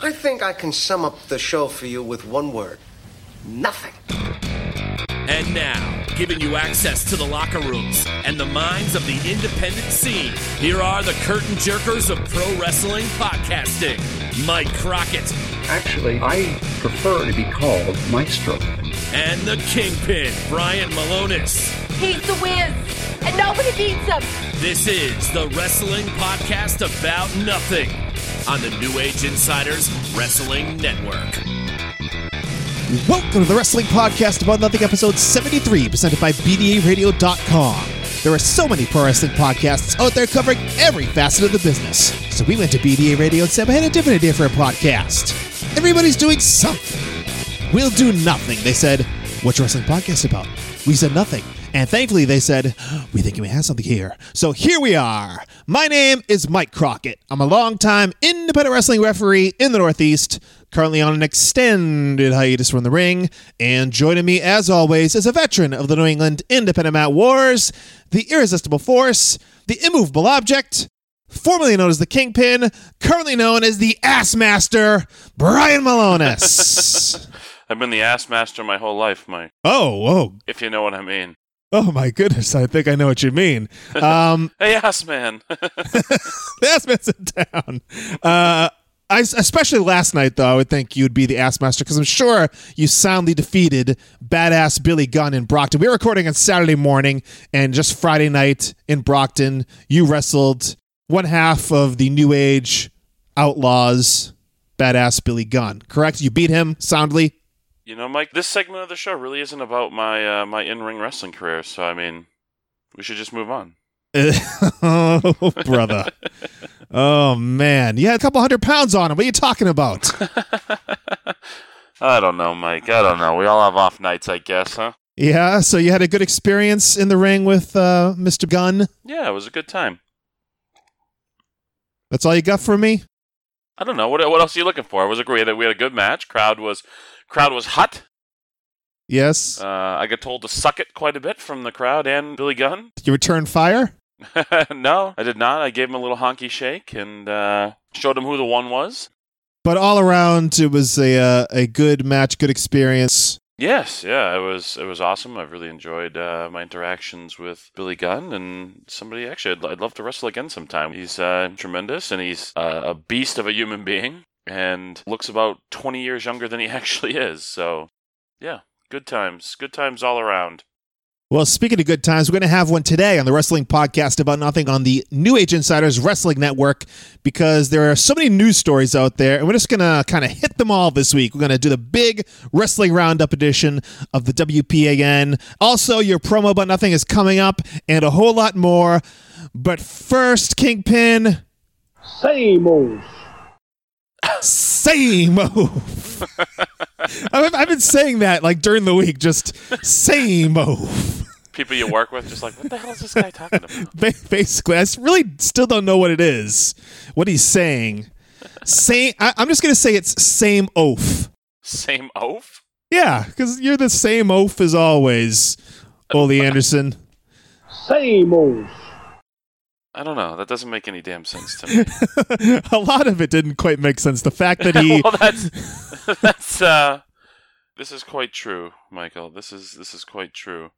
I think I can sum up the show for you with one word nothing. And now, giving you access to the locker rooms and the minds of the independent scene, here are the curtain jerkers of pro wrestling podcasting Mike Crockett Actually, I prefer to be called Maestro. and the Kingpin, Brian Malonis. He's the whiz, and nobody beats him. This is the Wrestling Podcast About Nothing on the New Age Insiders Wrestling Network. Welcome to the Wrestling Podcast About Nothing, episode 73, presented by BDARadio.com. There are so many pro wrestling podcasts out there covering every facet of the business. So we went to BDA Radio and said we had a different idea for a podcast. Everybody's doing something. We'll do nothing. They said, What's your wrestling podcast about? We said nothing. And thankfully, they said, We think you may have something here. So here we are. My name is Mike Crockett. I'm a longtime independent wrestling referee in the Northeast, currently on an extended hiatus from the ring. And joining me, as always, is a veteran of the New England Independent Mat Wars, the irresistible force, the immovable object, formerly known as the Kingpin, currently known as the Ass Master, Brian Malonis. I've been the ass master my whole life, Mike. oh, whoa. If you know what I mean. Oh my goodness, I think I know what you mean. Um, Hey, ass man. the ass man's in town. Uh, I, especially last night, though, I would think you'd be the ass master because I'm sure you soundly defeated badass Billy Gunn in Brockton. We were recording on Saturday morning, and just Friday night in Brockton, you wrestled one half of the New Age Outlaws, badass Billy Gunn. Correct? You beat him soundly. You know, Mike, this segment of the show really isn't about my uh, my in ring wrestling career. So I mean, we should just move on. oh, brother. oh man, you had a couple hundred pounds on him. What are you talking about? I don't know, Mike. I don't know. We all have off nights, I guess, huh? Yeah, so you had a good experience in the ring with uh, Mr. Gunn. Yeah, it was a good time. That's all you got for me? I don't know. What what else are you looking for? It was a great. We had a good match. Crowd was crowd was hot. Yes. Uh, I got told to suck it quite a bit from the crowd and Billy Gunn. Did you return fire? no, I did not. I gave him a little honky shake and uh, showed him who the one was. But all around, it was a uh, a good match, good experience. Yes, yeah, it was it was awesome. I've really enjoyed uh, my interactions with Billy Gunn and somebody. Actually, I'd, I'd love to wrestle again sometime. He's uh, tremendous and he's uh, a beast of a human being and looks about twenty years younger than he actually is. So, yeah, good times, good times all around. Well, speaking of good times, we're going to have one today on the Wrestling Podcast About Nothing on the New Age Insiders Wrestling Network because there are so many news stories out there, and we're just going to kind of hit them all this week. We're going to do the big Wrestling Roundup edition of the WPAN. Also, your promo about nothing is coming up, and a whole lot more. But first, Kingpin, Same old. Same move. I've, I've been saying that like during the week, just same move. People you work with just like, what the hell is this guy talking about? Ba- Basically, I really still don't know what it is, what he's saying. Same. I, I'm just gonna say it's same oaf. Same oaf? Yeah, because you're the same oaf as always, Ole Anderson. Same old. I don't know. That doesn't make any damn sense to me. a lot of it didn't quite make sense. The fact that he, well, that's that's uh, this is quite true, Michael. This is this is quite true.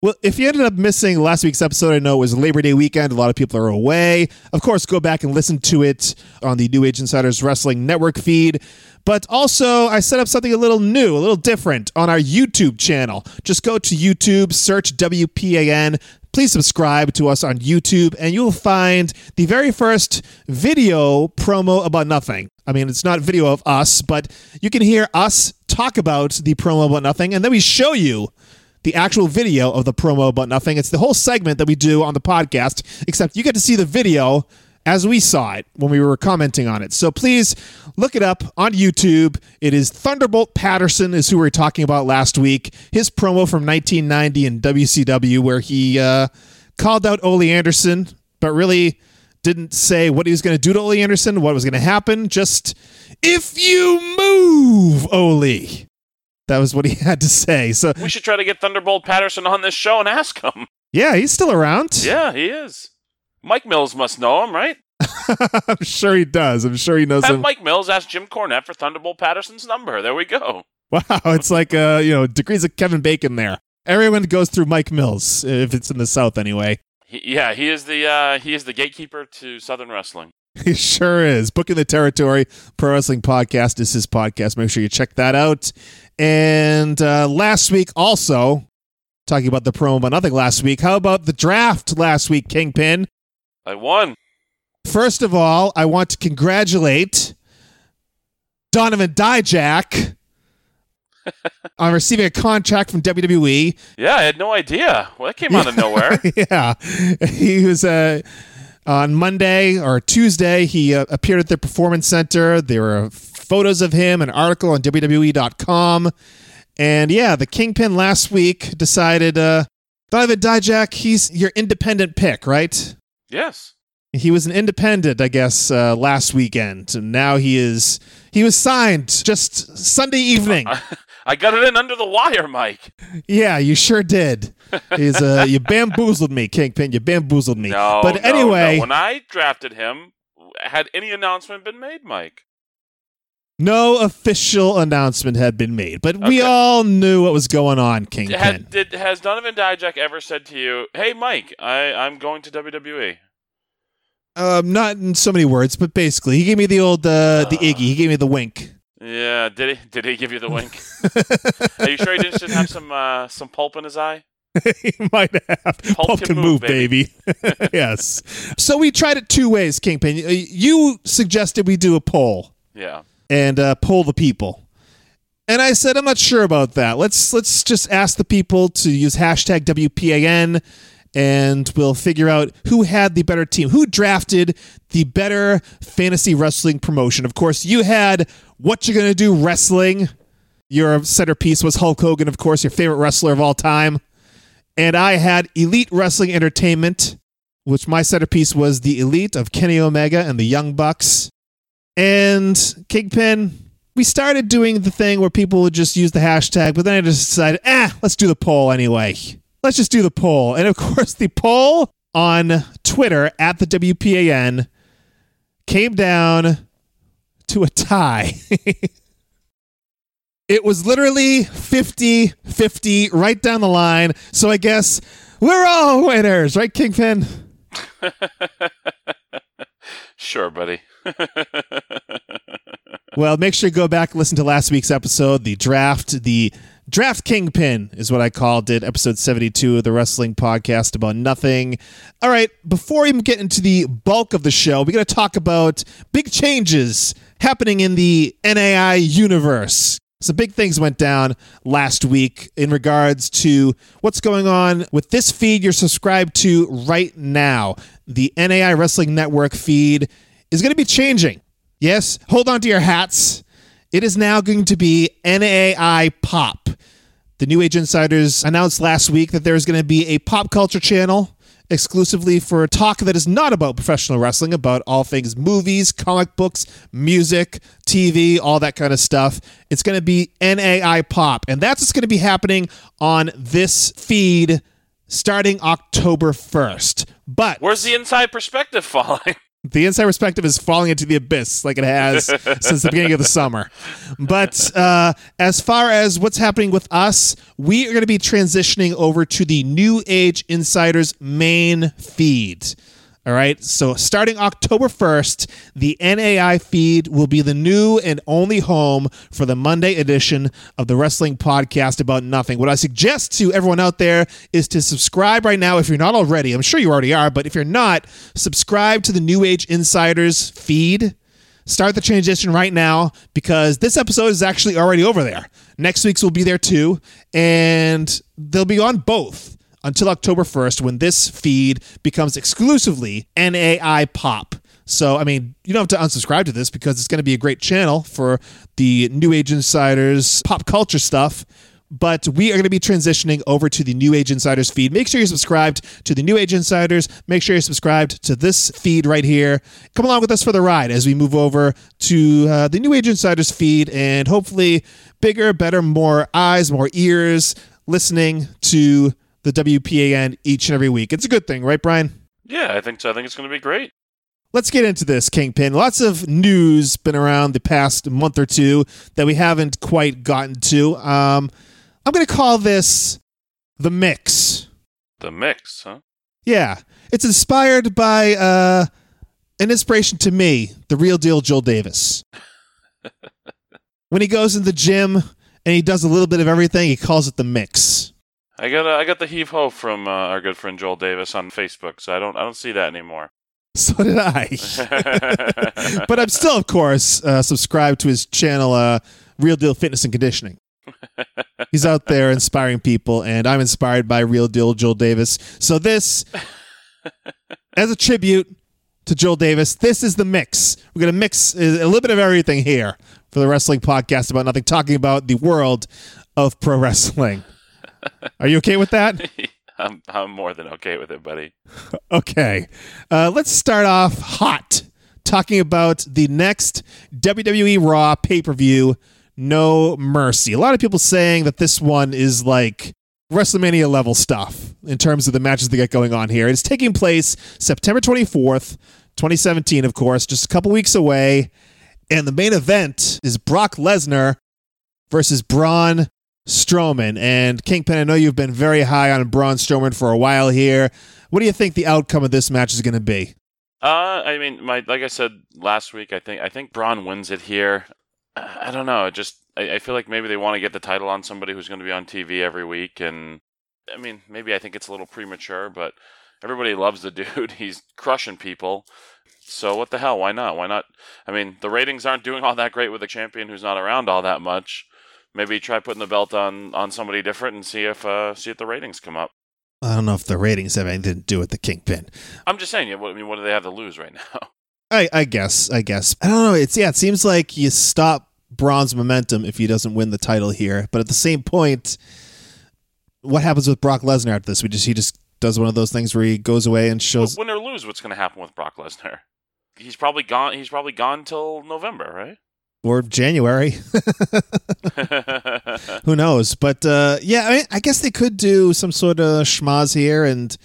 well, if you ended up missing last week's episode, I know it was Labor Day weekend. A lot of people are away. Of course, go back and listen to it on the New Age Insiders Wrestling Network feed. But also, I set up something a little new, a little different on our YouTube channel. Just go to YouTube, search WPAN. Please subscribe to us on YouTube, and you'll find the very first video promo about nothing. I mean, it's not video of us, but you can hear us talk about the promo about nothing, and then we show you the actual video of the promo about nothing. It's the whole segment that we do on the podcast, except you get to see the video as we saw it when we were commenting on it. So please look it up on YouTube. It is Thunderbolt Patterson is who we were talking about last week. His promo from 1990 in WCW where he uh, called out Ole Anderson, but really didn't say what he was going to do to Ole Anderson, what was going to happen. Just if you move, Ole. That was what he had to say. So We should try to get Thunderbolt Patterson on this show and ask him. yeah, he's still around. Yeah, he is. Mike Mills must know him, right? I'm sure he does. I'm sure he knows Have him. Mike Mills asked Jim Cornette for Thunderbolt Patterson's number. There we go. Wow, it's like uh, you know, degrees of Kevin Bacon there. Everyone goes through Mike Mills if it's in the South anyway. He, yeah, he is the uh, he is the gatekeeper to Southern wrestling. He sure is. Booking the Territory Pro Wrestling Podcast is his podcast. Make sure you check that out. And uh, last week, also talking about the promo, but nothing last week. How about the draft last week, Kingpin? I won. First of all, I want to congratulate Donovan Dijak on receiving a contract from WWE. Yeah, I had no idea. Well, that came out of nowhere. yeah, he was uh, on Monday or Tuesday. He uh, appeared at the Performance Center. There were photos of him, an article on WWE.com, and yeah, the Kingpin last week decided uh, Donovan Dijak. He's your independent pick, right? Yes. He was an independent, I guess, uh, last weekend. And now he is. He was signed just Sunday evening. I got it in under the wire, Mike. Yeah, you sure did. He's uh, you bamboozled me, Kingpin. You bamboozled me. No, but no, anyway, no. when I drafted him, had any announcement been made, Mike? no official announcement had been made, but we all knew what was going on, Kingpin. Had, did has Donovan Dijak ever said to you, "Hey, Mike, I I'm going to E"? WWE"? Um, not in so many words, but basically, he gave me the old uh, the Iggy. He gave me the wink. Yeah, did he? Did he give you the wink? Are you sure he didn't just have some uh, some pulp in his eye? he might have. Pulp, can, move, baby. yes. So we tried it two ways, Kingpin. You suggested we do a poll. Yeah. and uh, poll the people. And I said, I'm not sure about that. Let's let's just ask the people to use hashtag WPAN, and we'll figure out who had the better team, who drafted the better fantasy wrestling promotion. Of course, you had what you're gonna do wrestling. Your centerpiece was Hulk Hogan, of course, your favorite wrestler of all time. And I had Elite Wrestling Entertainment, which my centerpiece was the Elite of Kenny Omega and the Young Bucks. And Kingpin, we started doing the thing where people would just use the hashtag, but then I just decided, eh, let's do the poll anyway. Let's just do the poll. And of course, the poll on Twitter at the WPAN came down to a tie. it was literally 50 50 right down the line. So I guess we're all winners, right, Kingpin? Sure, buddy. Well, make sure you go back and listen to last week's episode, the draft, the draft kingpin is what I called it, episode 72 of the wrestling podcast about nothing. All right, before we even get into the bulk of the show, we got to talk about big changes happening in the NAI universe. Some big things went down last week in regards to what's going on with this feed you're subscribed to right now. The NAI Wrestling Network feed is going to be changing. Yes, hold on to your hats. It is now going to be NAI Pop. The New Age Insiders announced last week that there's going to be a pop culture channel exclusively for a talk that is not about professional wrestling, about all things movies, comic books, music, TV, all that kind of stuff. It's going to be NAI Pop. And that's what's going to be happening on this feed starting October 1st. But Where's the inside perspective falling? The inside perspective is falling into the abyss like it has since the beginning of the summer. But uh, as far as what's happening with us, we are going to be transitioning over to the New Age Insiders main feed. All right. So starting October 1st, the NAI feed will be the new and only home for the Monday edition of the Wrestling Podcast About Nothing. What I suggest to everyone out there is to subscribe right now if you're not already. I'm sure you already are, but if you're not, subscribe to the New Age Insiders feed. Start the transition right now because this episode is actually already over there. Next week's will be there too, and they'll be on both until October 1st when this feed becomes exclusively NAI Pop. So, I mean, you don't have to unsubscribe to this because it's going to be a great channel for the New Age Insiders pop culture stuff. But we are going to be transitioning over to the New Age Insiders feed. Make sure you're subscribed to the New Age Insiders. Make sure you're subscribed to this feed right here. Come along with us for the ride as we move over to uh, the New Age Insiders feed and hopefully bigger, better, more eyes, more ears listening to the WPAN each and every week. It's a good thing, right, Brian? yeah, I think so. I think it's going to be great. let's get into this, Kingpin. Lots of news been around the past month or two that we haven't quite gotten to. Um, I'm going to call this the mix. The mix, huh? Yeah, it's inspired by uh, an inspiration to me, the real deal Joel Davis. when he goes in the gym and he does a little bit of everything, he calls it the mix. I got uh, I got the heave ho from uh, our good friend Joel Davis on Facebook, so I don't I don't see that anymore. So did I. but I'm still, of course, uh, subscribed to his channel, uh, Real Deal Fitness and Conditioning. He's out there inspiring people, and I'm inspired by Real Deal Joel Davis. So this, as a tribute to Joel Davis, this is the mix. We're going to mix a little bit of everything here for the Wrestling Podcast About Nothing, talking about the world of pro wrestling. Are you okay with that? I'm I'm more than okay with it, buddy. Okay. Uh, let's start off hot, talking about the next WWE Raw pay per view, No Mercy. A lot of people saying that this one is like WrestleMania level stuff in terms of the matches that get going on here. It's taking place September 24th, 2017, of course, just a couple weeks away. And the main event is Brock Lesnar versus Braun Strowman. And Kingpin, I know you've been very high on Braun Strowman for a while here. What do you think the outcome of this match is going to be? Uh, I mean, my like I said last week, I think I think Braun wins it here. I don't know. Just I, I feel like maybe they want to get the title on somebody who's going to be on TV every week, and I mean, maybe I think it's a little premature, but everybody loves the dude. He's crushing people. So what the hell? Why not? Why not? I mean, the ratings aren't doing all that great with a champion who's not around all that much. Maybe try putting the belt on on somebody different and see if uh, see if the ratings come up. I don't know if the ratings have anything to do with the Kingpin. I'm just saying. I mean, what do they have to lose right now? I, I guess. I guess. I don't know. It's yeah. It seems like you stop Braun's momentum if he doesn't win the title here. But at the same point, what happens with Brock Lesnar after this? We just he just does one of those things where he goes away and shows. Win or lose, what's going to happen with Brock Lesnar? He's probably gone. He's probably gone till November, right? Or January. Who knows? But uh, yeah, I, mean, I guess they could do some sort of schmozz here and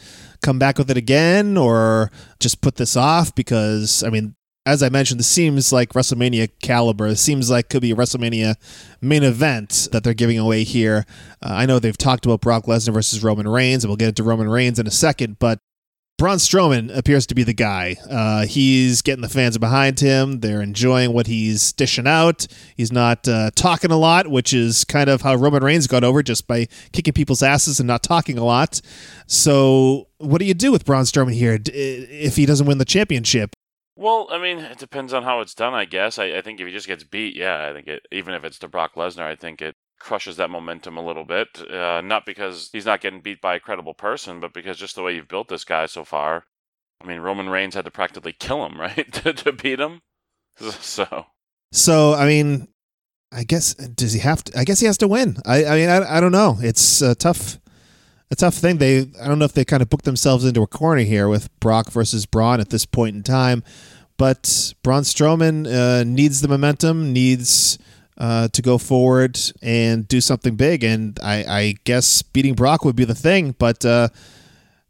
come back with it again, or just put this off because I mean, as I mentioned, this seems like WrestleMania caliber. It seems like could be a WrestleMania main event that they're giving away here. Uh, I know they've talked about Brock Lesnar versus Roman Reigns, and we'll get into Roman Reigns in a second, but Braun Strowman appears to be the guy. Uh, he's getting the fans behind him. They're enjoying what he's dishing out. He's not uh, talking a lot, which is kind of how Roman Reigns got over just by kicking people's asses and not talking a lot. So, what do you do with Braun Strowman here if he doesn't win the championship? Well, I mean, it depends on how it's done, I guess. I, I think if he just gets beat, yeah, I think it, even if it's to Brock Lesnar, I think it crushes that momentum a little bit. Uh, not because he's not getting beat by a credible person, but because just the way you've built this guy so far. I mean, Roman Reigns had to practically kill him, right, to, to beat him. So, so I mean, I guess does he have to? I guess he has to win. I, I mean, I, I don't know. It's a tough, a tough thing. They, I don't know if they kind of booked themselves into a corner here with Brock versus Braun at this point in time, but Braun Strowman uh, needs the momentum, needs uh, to go forward and do something big. And I, I guess beating Brock would be the thing, but uh,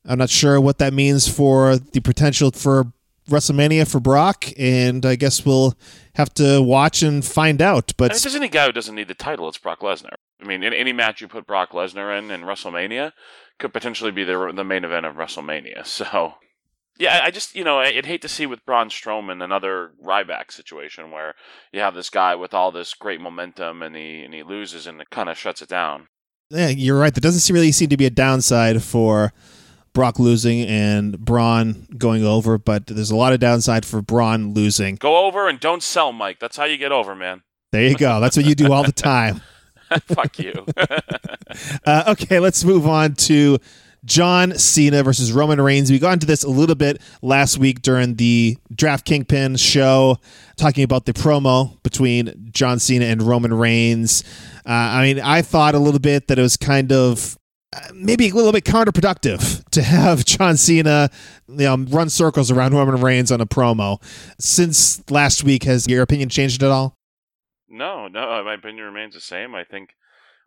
I'm not sure what that means for the potential for WrestleMania for Brock. And I guess we'll have to watch and find out. But if there's any guy who doesn't need the title, it's Brock Lesnar. I mean, in any match you put Brock Lesnar in in WrestleMania could potentially be the the main event of WrestleMania. So yeah, I just you know I'd hate to see with Braun Strowman another Ryback situation where you have this guy with all this great momentum and he and he loses and it kind of shuts it down. Yeah, you're right. There doesn't really seem to be a downside for Brock losing and Braun going over, but there's a lot of downside for Braun losing. Go over and don't sell, Mike. That's how you get over, man. There you go. That's what you do all the time. Fuck you. uh, okay, let's move on to John Cena versus Roman Reigns. We got into this a little bit last week during the Draft Kingpin show, talking about the promo between John Cena and Roman Reigns. Uh, I mean, I thought a little bit that it was kind of uh, maybe a little bit counterproductive to have John Cena you know, run circles around Roman Reigns on a promo. Since last week, has your opinion changed at all? No, no. My opinion remains the same. I think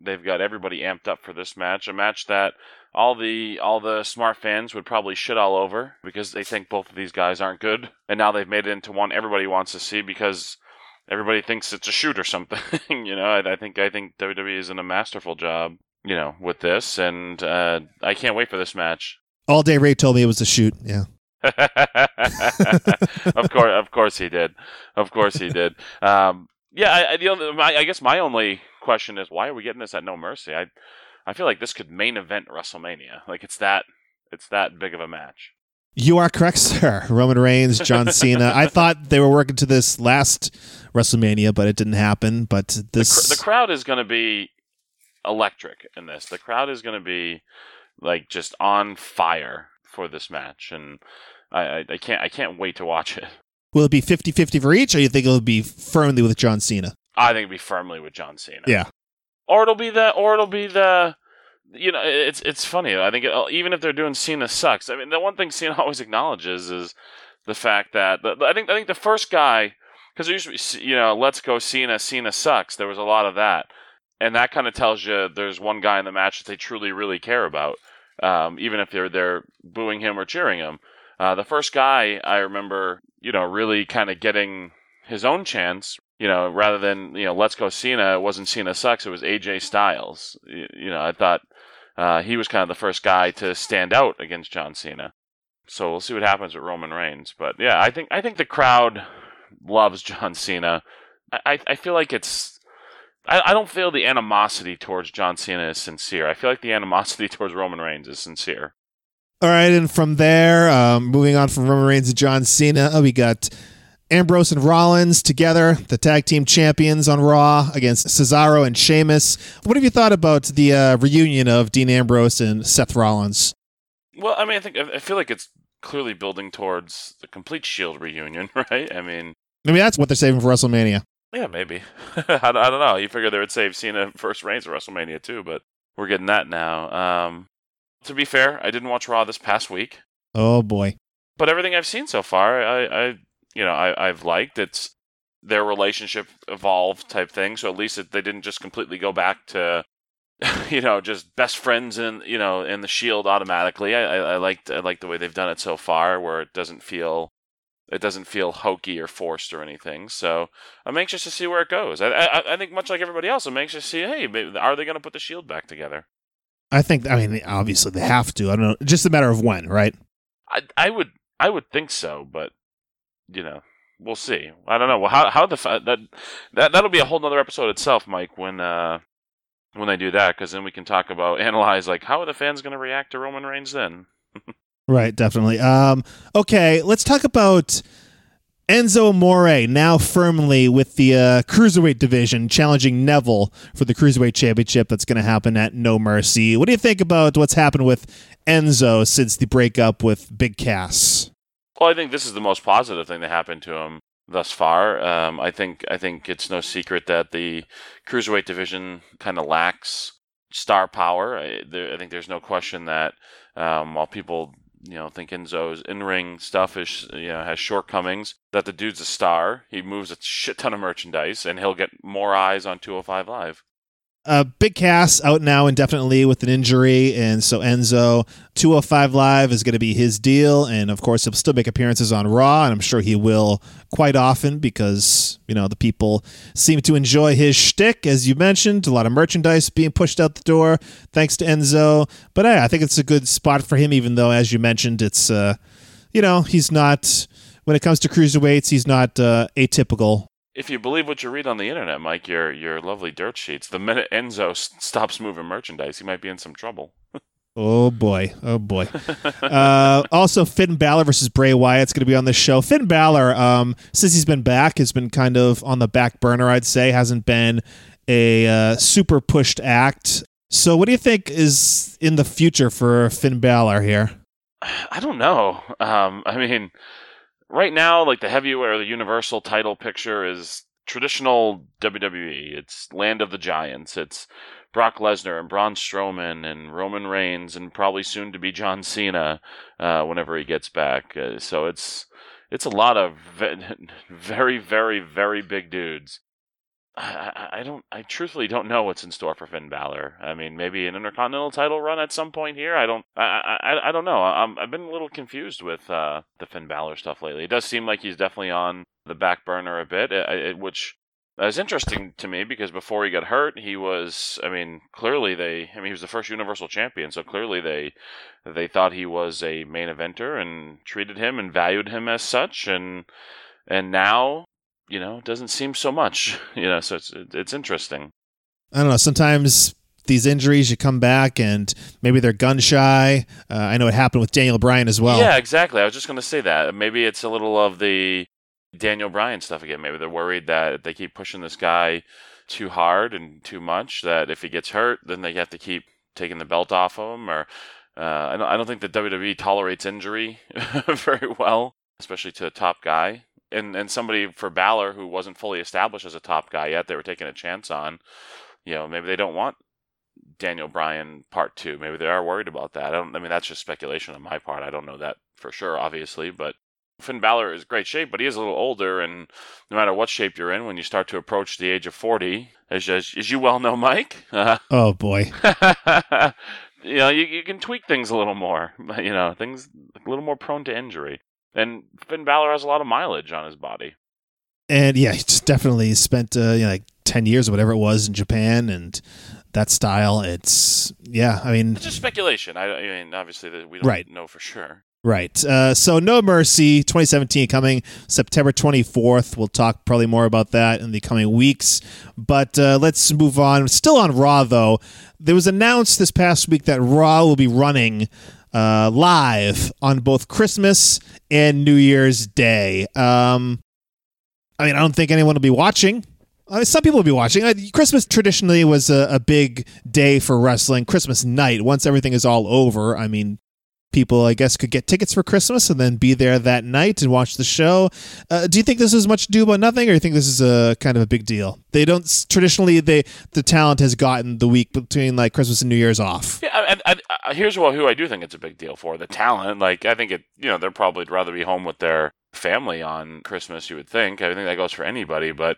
they've got everybody amped up for this match, a match that all the all the smart fans would probably shit all over because they think both of these guys aren't good, and now they've made it into one everybody wants to see because everybody thinks it's a shoot or something. you know, I, I, think I think WWE is in a masterful job, you know, with this, and uh, I can't wait for this match. All day Ray told me it was a shoot. Yeah. of course, of course he did. Of course he did. Um, yeah, I, I, the only, my, I guess my only question is why are we getting this at No Mercy? I, I feel like this could main event WrestleMania. Like it's that, it's that big of a match. You are correct, sir. Roman Reigns, John Cena. I thought they were working to this last WrestleMania, but it didn't happen. But this, the, cr- the crowd is going to be electric in this. The crowd is going to be like just on fire for this match, and I, I, I can't, I can't wait to watch it. Will it be 50-50 for each, or you think it'll be firmly with John Cena? I think it'd be firmly with John Cena. Yeah. Or it'll be the, or it'll be the you know, it's it's funny. I think it, even if they're doing Cena sucks. I mean, the one thing Cena always acknowledges is the fact that the, I think I think the first guy because to you know, let's go Cena, Cena sucks. There was a lot of that, and that kind of tells you there's one guy in the match that they truly really care about, um, even if they're they're booing him or cheering him. Uh, the first guy I remember, you know, really kind of getting his own chance you know, rather than you know, let's go Cena. It wasn't Cena sucks. It was AJ Styles. You, know, I thought uh, he was kind of the first guy to stand out against John Cena. So we'll see what happens with Roman Reigns. But yeah, I think I think the crowd loves John Cena. I, I feel like it's I, I don't feel the animosity towards John Cena is sincere. I feel like the animosity towards Roman Reigns is sincere. All right, and from there, um, moving on from Roman Reigns to John Cena, we got Ambrose and Rollins together, the tag team champions on Raw against Cesaro and Sheamus. What have you thought about the uh, reunion of Dean Ambrose and Seth Rollins? Well, I mean, I think I feel like it's clearly building towards the complete Shield reunion, right? I mean, I mean that's what they're saving for WrestleMania. Yeah, maybe. I, I, don't know. You figure they would save Cena first reigns of WrestleMania too, but we're getting that now. Um, to be fair, I didn't watch Raw this past week. Oh boy! But everything I've seen so far, I, I you know I, I've liked. It's their relationship evolved type thing. So at least it, they didn't just completely go back to you know just best friends in you know in the Shield automatically. I, I, I liked I like the way they've done it so far, where it doesn't feel it doesn't feel hokey or forced or anything. So I'm anxious to see where it goes. I, I, I think much like everybody else, I'm anxious to see. Hey, maybe, are they going to put the Shield back together? I think. I mean, obviously they have to. I don't know. Just a matter of when, right? I I would I would think so, but you know, we'll see. I don't know. Well, how how the that that that'll be a whole other episode itself, Mike. When uh when they do that, because then we can talk about analyze like how are the fans going to react to Roman Reigns then. right, definitely. Um, okay, let's talk about. Enzo Amore now firmly with the uh, cruiserweight division, challenging Neville for the cruiserweight championship. That's going to happen at No Mercy. What do you think about what's happened with Enzo since the breakup with Big Cass? Well, I think this is the most positive thing that happened to him thus far. Um, I think I think it's no secret that the cruiserweight division kind of lacks star power. I, there, I, think there's no question that um, while people you know think Enzo's in ring stuff is you know has shortcomings, that the dude's a star. He moves a shit ton of merchandise, and he'll get more eyes on 205 Live. Uh, Big Cass out now indefinitely with an injury, and so Enzo 205 Live is going to be his deal, and of course he'll still make appearances on Raw, and I'm sure he will quite often because you know the people seem to enjoy his shtick, as you mentioned. A lot of merchandise being pushed out the door thanks to Enzo, but I think it's a good spot for him, even though, as you mentioned, it's uh, you know he's not when it comes to cruiserweights, he's not uh, atypical if you believe what you read on the internet, Mike, your your lovely dirt sheets, the minute Enzo s- stops moving merchandise, he might be in some trouble. oh boy, oh boy. uh, also, Finn Balor versus Bray Wyatt's going to be on this show. Finn Balor, um, since he's been back, has been kind of on the back burner. I'd say hasn't been a uh, super pushed act. So, what do you think is in the future for Finn Balor here? I don't know. Um, I mean right now, like the heavyweight or the Universal title picture is traditional WWE. It's Land of the Giants. It's Brock Lesnar and Braun Strowman and Roman Reigns and probably soon to be John Cena uh, whenever he gets back. Uh, so it's it's a lot of very very very big dudes. I, I don't. I truthfully don't know what's in store for Finn Balor. I mean, maybe an Intercontinental title run at some point here. I don't. I. I, I don't know. I'm, I've been a little confused with uh, the Finn Balor stuff lately. It does seem like he's definitely on the back burner a bit, it, it, which is interesting to me because before he got hurt, he was. I mean, clearly they. I mean, he was the first Universal Champion, so clearly they they thought he was a main eventer and treated him and valued him as such, and and now you know, doesn't seem so much. You know, so it's it's interesting. I don't know. Sometimes these injuries, you come back and maybe they're gun shy. Uh, I know it happened with Daniel Bryan as well. Yeah, exactly. I was just going to say that. Maybe it's a little of the Daniel Bryan stuff again. Maybe they're worried that they keep pushing this guy too hard and too much that if he gets hurt, then they have to keep taking the belt off of him. Or uh, I don't. I don't think that WWE tolerates injury very well, especially to a top guy and and somebody for Balor who wasn't fully established as a top guy yet, they were taking a chance on. You know, maybe they don't want Daniel Bryan part two. Maybe they are worried about that. I don't. I mean, that's just speculation on my part. I don't know that for sure, obviously, but. Finn Balor is great shape, but he is a little older, and no matter what shape you're in, when you start to approach the age of 40, as, as, as you well know, Mike. Uh, oh, boy. you know, you, you can tweak things a little more. You know, things a little more prone to injury. And Finn Balor has a lot of mileage on his body. And yeah, he's definitely spent uh, you know, like ten years or whatever it was in Japan, and that style. It's yeah, I mean, it's just speculation. I, I mean, obviously we don't right. know for sure. Right. Uh, so No Mercy 2017 coming September 24th. We'll talk probably more about that in the coming weeks. But uh, let's move on. Still on Raw, though. There was announced this past week that Raw will be running uh, live on both Christmas and New Year's Day. Um, I mean, I don't think anyone will be watching. I mean, some people will be watching. Christmas traditionally was a, a big day for wrestling. Christmas night, once everything is all over, I mean, people, I guess, could get tickets for Christmas and then be there that night and watch the show. Uh, do you think this is much ado about nothing, or do you think this is a kind of a big deal? They don't traditionally. They the talent has gotten the week between like Christmas and New Year's off. Yeah, I, I, I, here's who I do think it's a big deal for the talent. Like I think it, you know, they're probably rather be home with their family on Christmas. You would think. I think that goes for anybody, but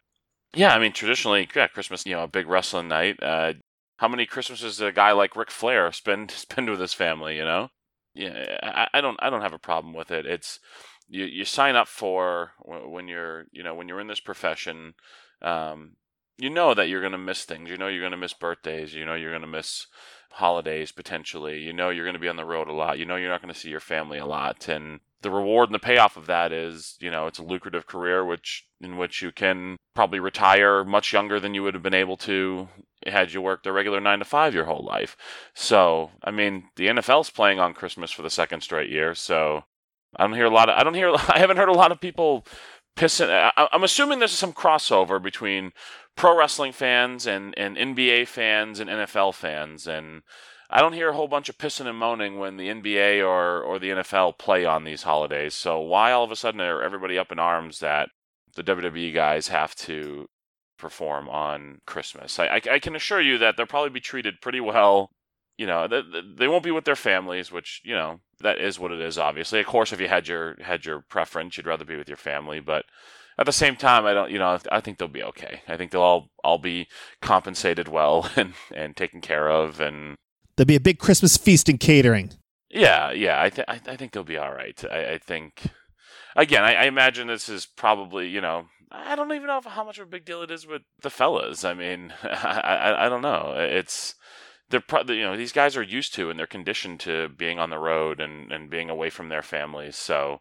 yeah, I mean, traditionally, yeah, Christmas, you know, a big wrestling night. Uh, how many Christmases did a guy like Ric Flair spend spend with his family? You know, yeah, I, I don't I don't have a problem with it. It's you you sign up for when you're you know when you're in this profession. Um, you know that you're going to miss things. You know you're going to miss birthdays. You know you're going to miss holidays potentially. You know you're going to be on the road a lot. You know you're not going to see your family a lot. And the reward and the payoff of that is, you know, it's a lucrative career which in which you can probably retire much younger than you would have been able to had you worked a regular 9 to 5 your whole life. So, I mean, the NFL's playing on Christmas for the second straight year, so I don't hear a lot of I don't hear I haven't heard a lot of people pissing I, I'm assuming there's some crossover between pro wrestling fans and and NBA fans and NFL fans and I don't hear a whole bunch of pissing and moaning when the NBA or, or the NFL play on these holidays. So why all of a sudden are everybody up in arms that the WWE guys have to perform on Christmas? I, I, I can assure you that they'll probably be treated pretty well. You know, they, they won't be with their families, which you know that is what it is. Obviously, of course, if you had your had your preference, you'd rather be with your family, but at the same time, I don't, you know, I think they'll be okay. I think they'll all all be compensated well and and taken care of, and There'll be a big Christmas feast and catering. Yeah, yeah, I, th- I, think they'll be all right. I, I think, again, I, I, imagine this is probably, you know, I don't even know how much of a big deal it is with the fellas. I mean, I, I, I don't know. It's they're pro- you know these guys are used to and they're conditioned to being on the road and and being away from their families. So,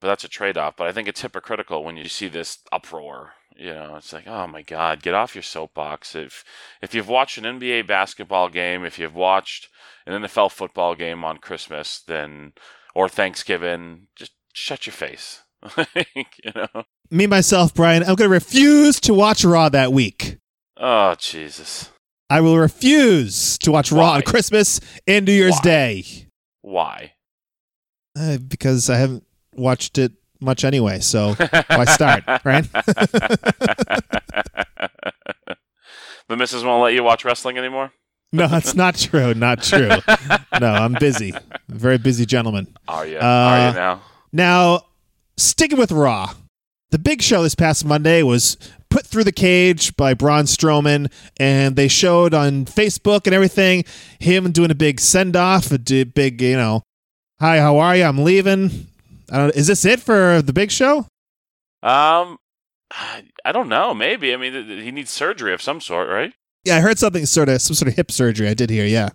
but that's a trade off. But I think it's hypocritical when you see this uproar you know, it's like, oh my God, get off your soapbox. If if you've watched an NBA basketball game, if you've watched an NFL football game on Christmas, then or Thanksgiving, just shut your face. you know. Me myself, Brian, I'm going to refuse to watch Raw that week. Oh Jesus! I will refuse to watch Why? Raw on Christmas and New Year's Why? Day. Why? Uh, because I haven't watched it much anyway. So why start, right? the missus won't let you watch wrestling anymore. No, it's not true. Not true. No, I'm busy. very busy gentleman. Are you? Uh, Are you now? Now, sticking with Raw, the big show this past Monday was put through the cage by Braun Strowman, and they showed on Facebook and everything him doing a big send off, a big, you know, hi, how are you? I'm leaving. I don't, is this it for the big show? Um, I don't know. Maybe. I mean, he needs surgery of some sort, right? Yeah, I heard something sort of some sort of hip surgery. I did hear. Yeah.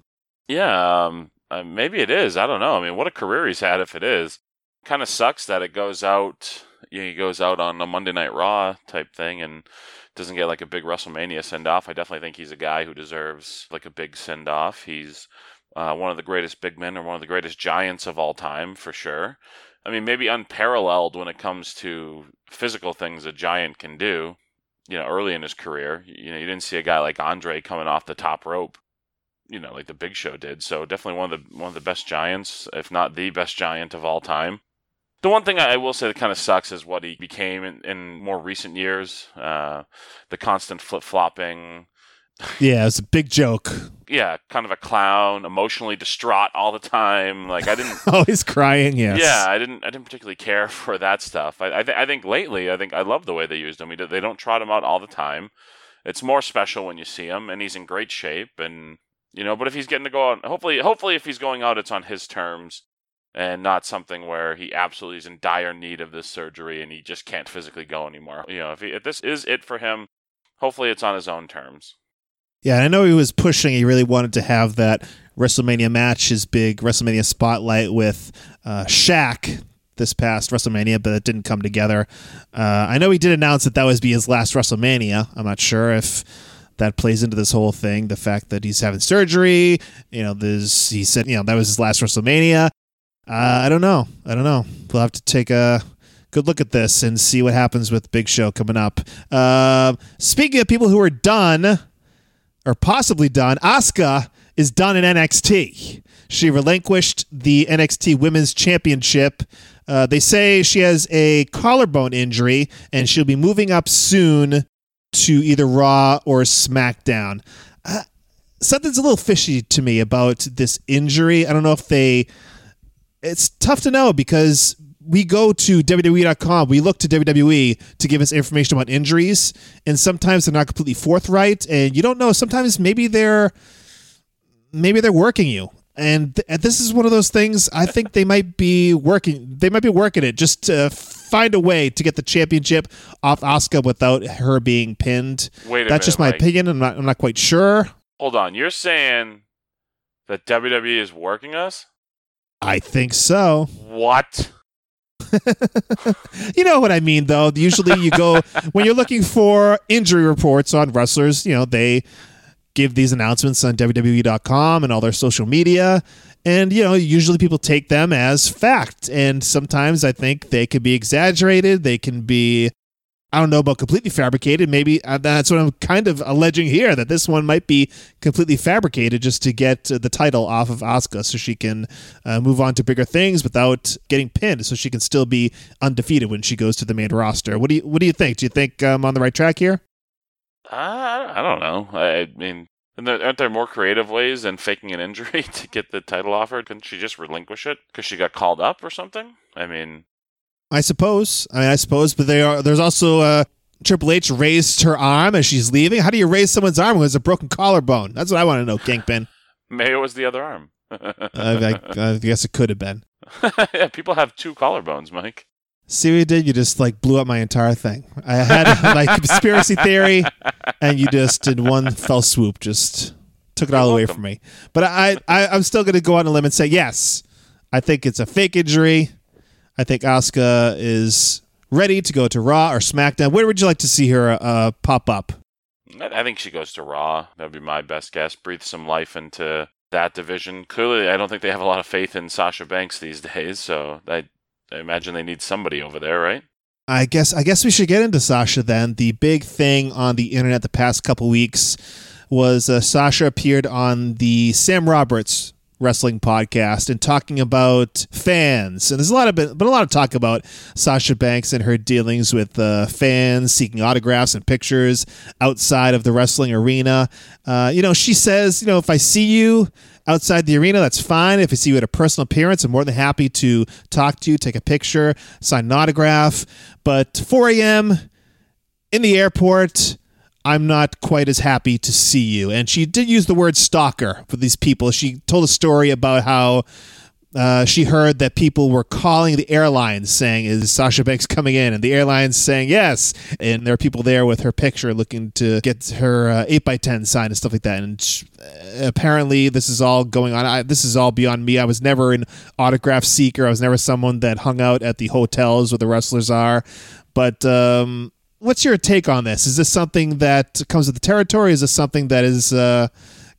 Yeah. Um, maybe it is. I don't know. I mean, what a career he's had if it is. Kind of sucks that it goes out. You know, he goes out on a Monday Night Raw type thing and doesn't get like a big WrestleMania send off. I definitely think he's a guy who deserves like a big send off. He's uh, one of the greatest big men or one of the greatest giants of all time for sure. I mean, maybe unparalleled when it comes to physical things a giant can do. You know, early in his career, you know, you didn't see a guy like Andre coming off the top rope. You know, like the Big Show did. So definitely one of the one of the best giants, if not the best giant of all time. The one thing I will say that kind of sucks is what he became in, in more recent years. Uh, the constant flip flopping, Yeah, it's a big joke. yeah, kind of a clown, emotionally distraught all the time. Like I didn't Always crying. Yes. Yeah, I didn't. I didn't particularly care for that stuff. I, I, th- I think lately, I think I love the way they used him. He, they don't trot him out all the time. It's more special when you see him, and he's in great shape. And you know, but if he's getting to go out, hopefully, hopefully, if he's going out, it's on his terms, and not something where he absolutely is in dire need of this surgery and he just can't physically go anymore. You know, if, he, if this is it for him, hopefully, it's on his own terms. Yeah, I know he was pushing. He really wanted to have that WrestleMania match, his big WrestleMania spotlight with uh, Shaq this past WrestleMania, but it didn't come together. Uh, I know he did announce that that was be his last WrestleMania. I'm not sure if that plays into this whole thing. The fact that he's having surgery, you know, this he said, you know, that was his last WrestleMania. Uh, I don't know. I don't know. We'll have to take a good look at this and see what happens with Big Show coming up. Uh, speaking of people who are done or possibly done, Asuka is done in NXT. She relinquished the NXT Women's Championship. Uh, they say she has a collarbone injury and she'll be moving up soon to either Raw or SmackDown. Uh, something's a little fishy to me about this injury. I don't know if they. It's tough to know because we go to WWE.com, we look to WWE to give us information about injuries, and sometimes they're not completely forthright, and you don't know. Sometimes maybe they're maybe they're working you, and, th- and this is one of those things. I think they might be working. They might be working it just to find a way to get the championship off Asuka without her being pinned. Wait a That's just my minute, Mike. opinion. I'm not. I'm not quite sure. Hold on, you're saying that WWE is working us? I think so. What? You know what I mean, though. Usually, you go when you're looking for injury reports on wrestlers. You know, they give these announcements on WWE.com and all their social media, and you know, usually people take them as fact. And sometimes I think they can be exaggerated. They can be. I don't know about completely fabricated. Maybe uh, that's what I'm kind of alleging here that this one might be completely fabricated just to get uh, the title off of Asuka so she can uh, move on to bigger things without getting pinned so she can still be undefeated when she goes to the main roster. What do you what do you think? Do you think I'm on the right track here? Uh, I don't know. I mean, aren't there more creative ways than faking an injury to get the title offered? Couldn't she just relinquish it because she got called up or something? I mean, I suppose. I mean, I suppose, but they are. There's also uh, Triple H raised her arm as she's leaving. How do you raise someone's arm who has a broken collarbone? That's what I want to know, Kingpin. maybe it was the other arm. Uh, I, I guess it could have been. yeah, people have two collarbones, Mike. See what you did? You just like blew up my entire thing. I had my conspiracy theory, and you just did one fell swoop just took it all away from me. But I, I I'm still going to go on a limb and say yes. I think it's a fake injury. I think Asuka is ready to go to Raw or SmackDown. Where would you like to see her uh, pop up? I, think she goes to Raw. That'd be my best guess. Breathe some life into that division. Clearly, I don't think they have a lot of faith in Sasha Banks these days, so I, I imagine they need somebody over there, right? I guess I guess we should get into Sasha then. The big thing on the internet the past couple weeks was uh, Sasha appeared on the Sam Roberts wrestling podcast and talking about fans. And there's a lot of been, been a lot of talk about Sasha Banks and her dealings with uh, fans seeking autographs and pictures outside of the wrestling arena. Uh, you know, she says, you know, if I see you outside the arena, that's fine. If I see you at a personal appearance, I'm more than happy to talk to you, take a picture, sign an autograph. But 4 a.m., in the airport, I'm not quite as happy to see you. And she did use the word stalker for these people. She told a story about how uh, she heard that people were calling the airlines saying, Is Sasha Banks coming in? And the airlines saying yes. And there are people there with her picture looking to get her uh, 8x10 sign and stuff like that. And sh- uh, apparently, this is all going on. I, this is all beyond me. I was never an autograph seeker, I was never someone that hung out at the hotels where the wrestlers are. But um, what's your take on this? Is this something that comes with the territory? Is this something that is. Uh,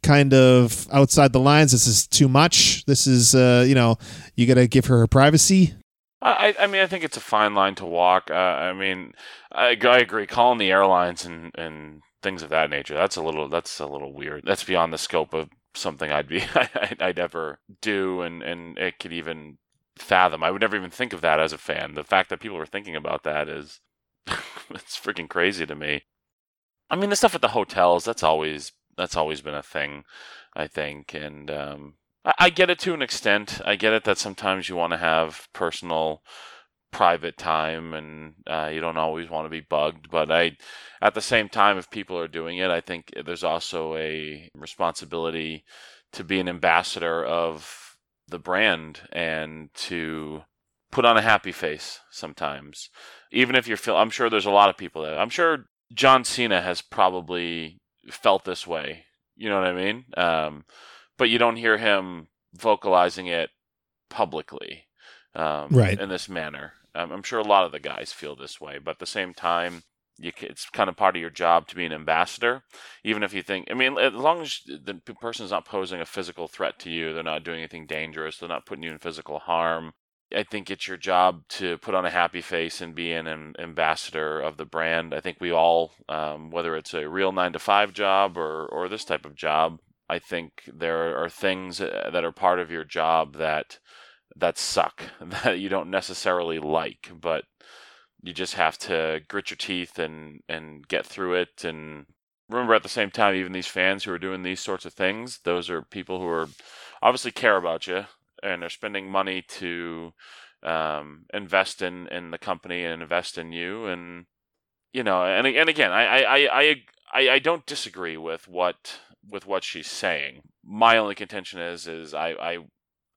kind of outside the lines. This is too much. This is, uh, you know, you got to give her her privacy. I, I mean, I think it's a fine line to walk. Uh, I mean, I, I agree. Calling the airlines and, and things of that nature, that's a little, that's a little weird. That's beyond the scope of something I'd be, I'd, I'd ever do. And, and it could even fathom. I would never even think of that as a fan. The fact that people are thinking about that is, it's freaking crazy to me. I mean, the stuff at the hotels, that's always that's always been a thing, I think, and um, I, I, get it to an extent. I get it that sometimes you want to have personal, private time, and uh, you don't always want to be bugged. But I, at the same time, if people are doing it, I think there's also a responsibility to be an ambassador of the brand and to put on a happy face sometimes even if you're feel i'm sure there's a lot of people that i'm sure john cena has probably felt this way. You know what I mean? Um, but you don't hear him vocalizing it publicly, um, right? In this manner, um, I'm sure a lot of the guys feel this way. But at the same time, you, it's kind of part of your job to be an ambassador, even if you think. I mean, as long as the person is not posing a physical threat to you, they're not doing anything dangerous, they're not putting you in physical harm. I think it's your job to put on a happy face and be an ambassador of the brand. I think we all, um, whether it's a real nine to five job or, or this type of job, I think there are things uh, that are part of your job that that suck that you don't necessarily like, but you just have to grit your teeth and and get through it. And remember, at the same time, even these fans who are doing these sorts of things, those are people who are obviously care about you and they're spending money to um, invest in, in the company and invest in you and you know and and again I I, I, I, I don't disagree with what with what she's saying. My only contention is is I, I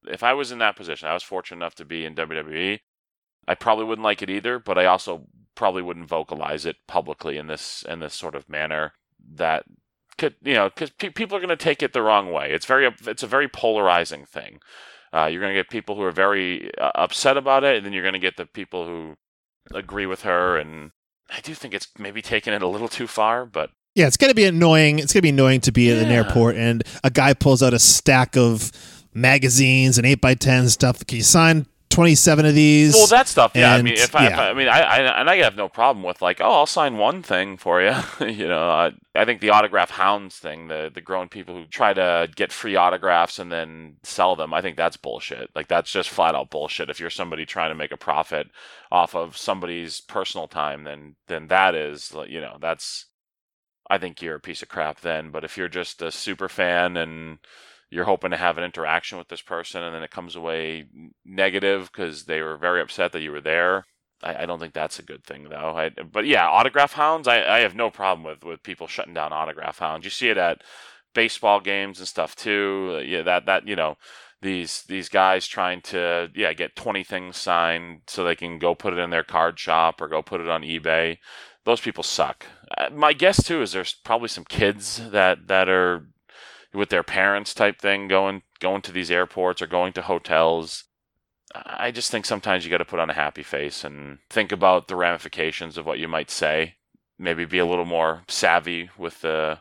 if I was in that position, I was fortunate enough to be in WWE. I probably wouldn't like it either, but I also probably wouldn't vocalize it publicly in this in this sort of manner that could you know because pe- people are going to take it the wrong way. It's very it's a very polarizing thing. Uh, you're going to get people who are very uh, upset about it, and then you're going to get the people who agree with her. And I do think it's maybe taking it a little too far, but yeah, it's going to be annoying. It's going to be annoying to be yeah. at an airport and a guy pulls out a stack of magazines and eight by ten stuff. Can you sign 27 of these. Well, that stuff, yeah. And, I mean, if I, yeah. if I, I, mean, I, I, and I have no problem with like, oh, I'll sign one thing for you. you know, I, I think the autograph hounds thing, the the grown people who try to get free autographs and then sell them, I think that's bullshit. Like that's just flat out bullshit. If you're somebody trying to make a profit off of somebody's personal time, then then that is, you know, that's. I think you're a piece of crap then. But if you're just a super fan and you're hoping to have an interaction with this person and then it comes away negative because they were very upset that you were there. I, I don't think that's a good thing though. I, but yeah, autograph hounds, I, I have no problem with, with people shutting down autograph hounds. You see it at baseball games and stuff too. Yeah, that that you know these these guys trying to yeah get 20 things signed so they can go put it in their card shop or go put it on eBay. Those people suck. Uh, my guess too is there's probably some kids that that are with their parents type thing going going to these airports or going to hotels. I just think sometimes you got to put on a happy face and think about the ramifications of what you might say. Maybe be a little more savvy with the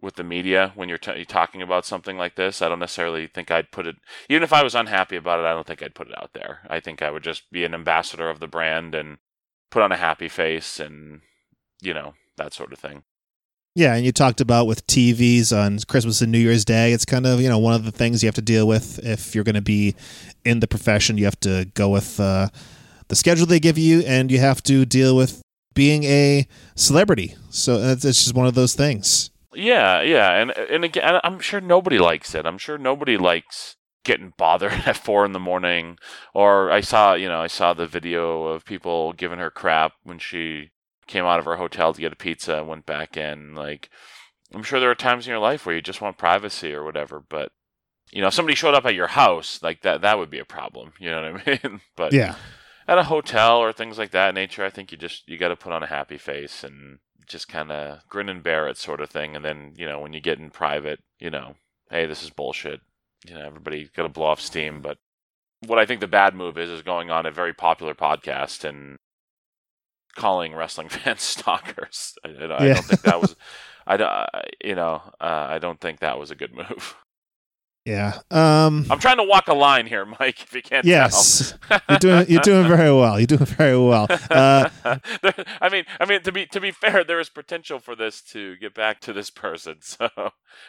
with the media when you're, t- you're talking about something like this. I don't necessarily think I'd put it, even if I was unhappy about it, I don't think I'd put it out there. I think I would just be an ambassador of the brand and put on a happy face and, you know, that sort of thing. Yeah, and you talked about with TVs on Christmas and New Year's Day. It's kind of you know one of the things you have to deal with if you're going to be in the profession. You have to go with uh, the schedule they give you, and you have to deal with being a celebrity. So it's, it's just one of those things. Yeah, yeah, and and again, I'm sure nobody likes it. I'm sure nobody likes getting bothered at four in the morning. Or I saw, you know, I saw the video of people giving her crap when she came out of our hotel to get a pizza and went back in. Like, I'm sure there are times in your life where you just want privacy or whatever, but you know, if somebody showed up at your house, like that, that would be a problem. You know what I mean? but Yeah. at a hotel or things like that nature, I think you just you got to put on a happy face and just kind of grin and bear it, sort of thing. And then you know, when you get in private, you know, hey, this is bullshit. You know, everybody got to blow off steam. But what I think the bad move is is going on a very popular podcast and calling wrestling fans stalkers. I, I, I Yeah. don't think that was. I don't, you know, uh, I don't think that was a good move. Yeah. Um, I'm trying to walk a line here, Mike. If you can't yes. tell. you're doing you're doing very well. You're doing very well. Uh, There- I mean, I mean to be to be fair, there is potential for this to get back to this person. So,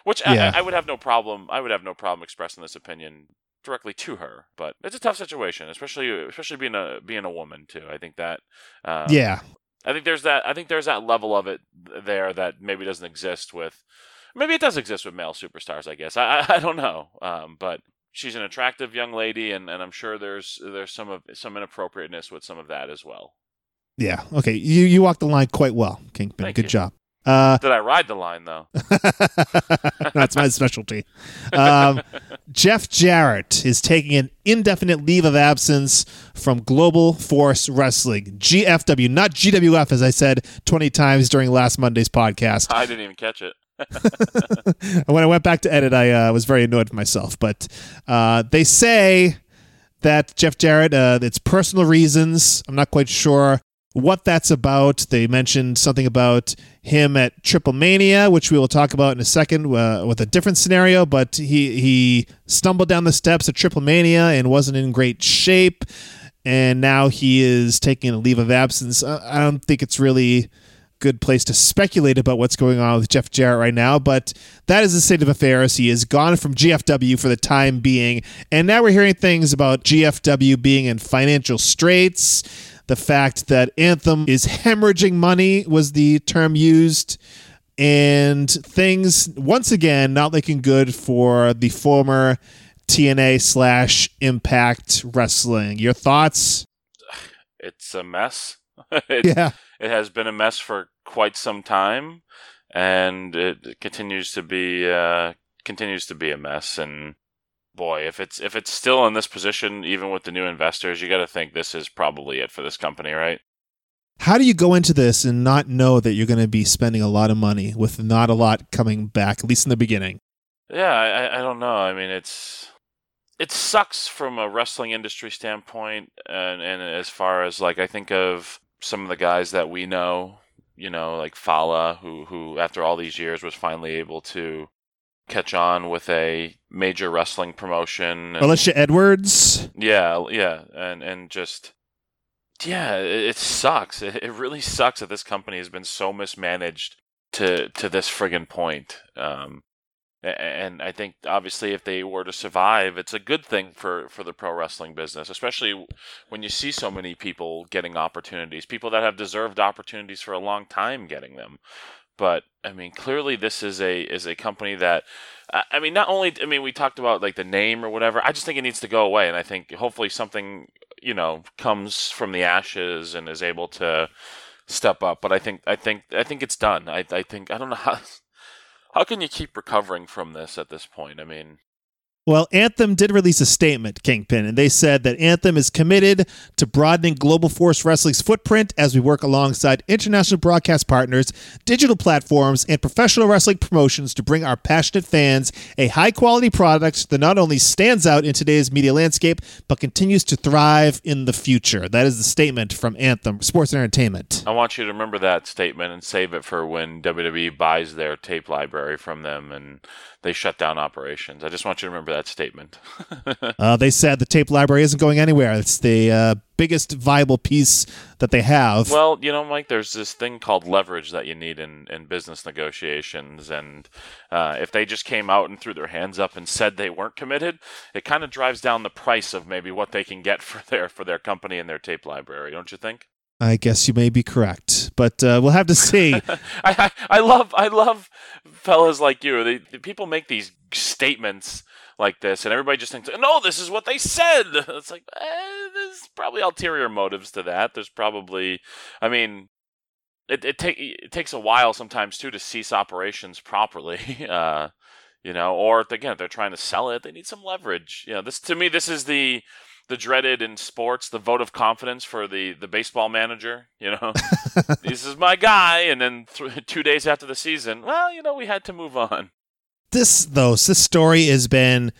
which Yeah. I, I would have no problem. I would have no problem expressing this opinion directly to her. But it's a tough situation, especially especially being a being a woman too. I think that. Um, yeah. I think there's that. I think there's that level of it there that maybe doesn't exist with. Maybe it does exist with male superstars. I guess I I, I don't know. Um, but she's an attractive young lady, and, and I'm sure there's there's some of some inappropriateness with some of that as well. Yeah. Okay. You you walked the line quite well, Kingpin. Thank Good you. job. Uh, Did I ride the line though? that's my specialty. Um, Jeff Jarrett is taking an indefinite leave of absence from Global Force Wrestling, GFW, not GWF, as I said 20 times during last Monday's podcast. I didn't even catch it. when I went back to edit, I uh, was very annoyed with myself. But uh, they say that Jeff Jarrett, uh, it's personal reasons. I'm not quite sure what that's about. They mentioned something about him at Triple Mania, which we will talk about in a second uh, with a different scenario. But he he stumbled down the steps at Triple Mania and wasn't in great shape, and now he is taking a leave of absence. Uh, I don't think it's really good place to speculate about what's going on with Jeff Jarrett right now, but that is the state of affairs. He is gone from GFW for the time being, and now we're hearing things about GFW being in financial straits. The fact that Anthem is hemorrhaging money was the term used, and things once again not looking good for the former TNA slash Impact Wrestling. Your thoughts? It's a mess. it, Yeah. it has been a mess for quite some time, and it continues to be uh, continues to be a mess. And boy, if it's if it's still in this position, even with the new investors, you got to think this is probably it for this company, right? How do you go into this and not know that you're going to be spending a lot of money with not a lot coming back, at least in the beginning? Yeah, I, I- I don't know. I mean, it's it sucks from a wrestling industry standpoint, and and as far as like I think of some of the guys that we know, you know, like Fallah, who who after all these years was finally able to catch on with a major wrestling promotion. and- Alisha Edwards. yeah, yeah, and and just yeah, it, it sucks. It, it really sucks that this company has been so mismanaged to to this friggin' point. Um, and I think obviously if they were to survive, it's a good thing for for the pro wrestling business, especially when you see so many people getting opportunities, people that have deserved opportunities for a long time getting them. But I mean, clearly this is a is a company that I mean, not only I mean we talked about like the name or whatever. I just think it needs to go away, and I think hopefully something you know comes from the ashes and is able to step up. But I think I think I think it's done. I I think I don't know how how can you keep recovering from this at this point. I mean, Well, Anthem did release a statement, Kingpin, and they said that Anthem is committed to broadening Global Force Wrestling's footprint as we work alongside international broadcast partners, digital platforms, and professional wrestling promotions to bring our passionate fans a high quality product that not only stands out in today's media landscape, but continues to thrive in the future. That is the statement from Anthem Sports Entertainment. I want you to remember that statement and save it for when WWE buys their tape library from them and they shut down operations. I just want you to remember that statement. Uh, they said the tape library isn't going anywhere. It's the uh, biggest viable piece that they have. Well, you know, Mike, there's this thing called leverage that you need in, in business negotiations. And uh, if they just came out and threw their hands up and said they weren't committed, it kind of drives down the price of maybe what they can get for their for their company and their tape library, don't you think? I guess you may be correct, but uh, we'll have to see. I, I I love I love fellas like you. They, the people make these statements like this, and everybody just thinks, "No, this is what they said." It's like eh, there's probably ulterior motives to that. There's probably, I mean, it it, take, it takes a while sometimes too to cease operations properly. Uh, you know, or if, again, if they're trying to sell it, they need some leverage. You know, this to me, this is the the dreaded in sports, the vote of confidence for the the baseball manager. You know, this is my guy, and then th- two days after the season, well, you know, we had to move on. This though, this story has been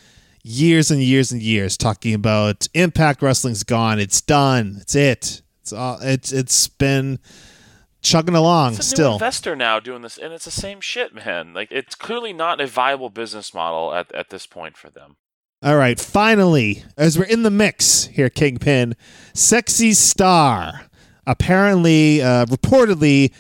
years and years and years talking about Impact Wrestling's gone. It's done. It's it. It's all. It's it's been chugging along It's a still. new investor now doing this, and it's the same shit, man. Like it's clearly not a viable business model at at this point for them. All right, finally, as we're in the mix here, Kingpin, Sexy Star apparently, uh, reportedly,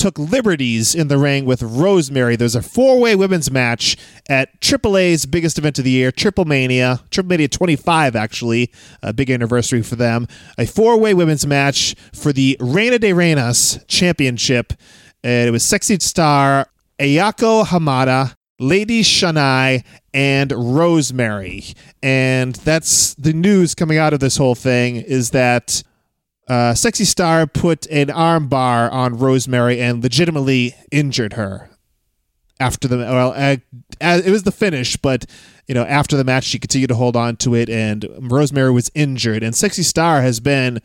took liberties in the ring with Rosemary. There's a four way women's match at AAA's biggest event of the year, Triple Mania, Triple Mania 25, actually, a big anniversary for them. A four way women's match for the Reina de Reinas Championship. And it was Sexy Star, Ayako Hamada, Lady Shani, and Rosemary. And that's the news coming out of this whole thing is that uh, Sexy Star put an armbar on Rosemary and legitimately injured her after the well, uh, it was the finish, but you know after the match she continued to hold on to it, and Rosemary was injured, and Sexy Star has been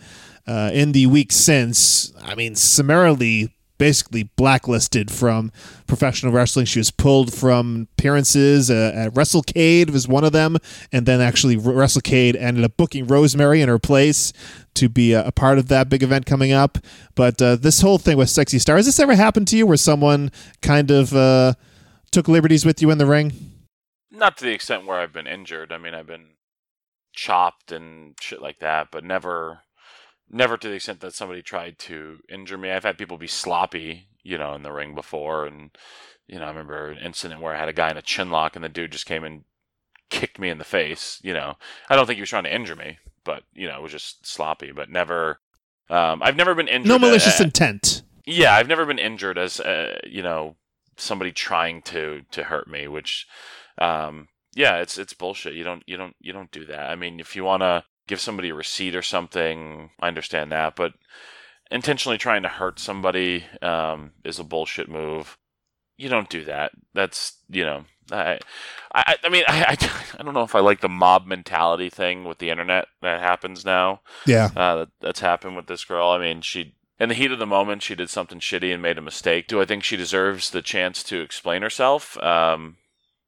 uh, in the week since. I mean, summarily basically blacklisted from professional wrestling. She was pulled from appearances uh, at WrestleCade was one of them, and then actually WrestleCade ended up booking Rosemary in her place to be a, a part of that big event coming up. But uh, this whole thing with Sexy Star, has this ever happened to you where someone kind of uh, took liberties with you in the ring? Not to the extent where I've been injured. I mean, I've been chopped and shit like that, but never never to the extent that somebody tried to injure me. I've had people be sloppy, you know, in the ring before, and you know, I remember an incident where I had a guy in a chin lock, and the dude just came and kicked me in the face. You know, I don't think he was trying to injure me, but you know, it was just sloppy. But never, um, I've never been injured. No malicious uh, intent. yeah, I've never been injured as uh, you know somebody trying to to hurt me, which um, yeah, it's it's bullshit. You don't you don't you don't do that. I mean, if you want to give somebody a receipt or something, I understand that, but intentionally trying to hurt somebody um, is a bullshit move. You don't do that. That's you know. I, I, I mean, I, I, I don't know if I like the mob mentality thing with the internet that happens now. Yeah. Uh, that, that's happened with this girl. I mean, she in the heat of the moment, she did something shitty and made a mistake. Do I think she deserves the chance to explain herself? Um,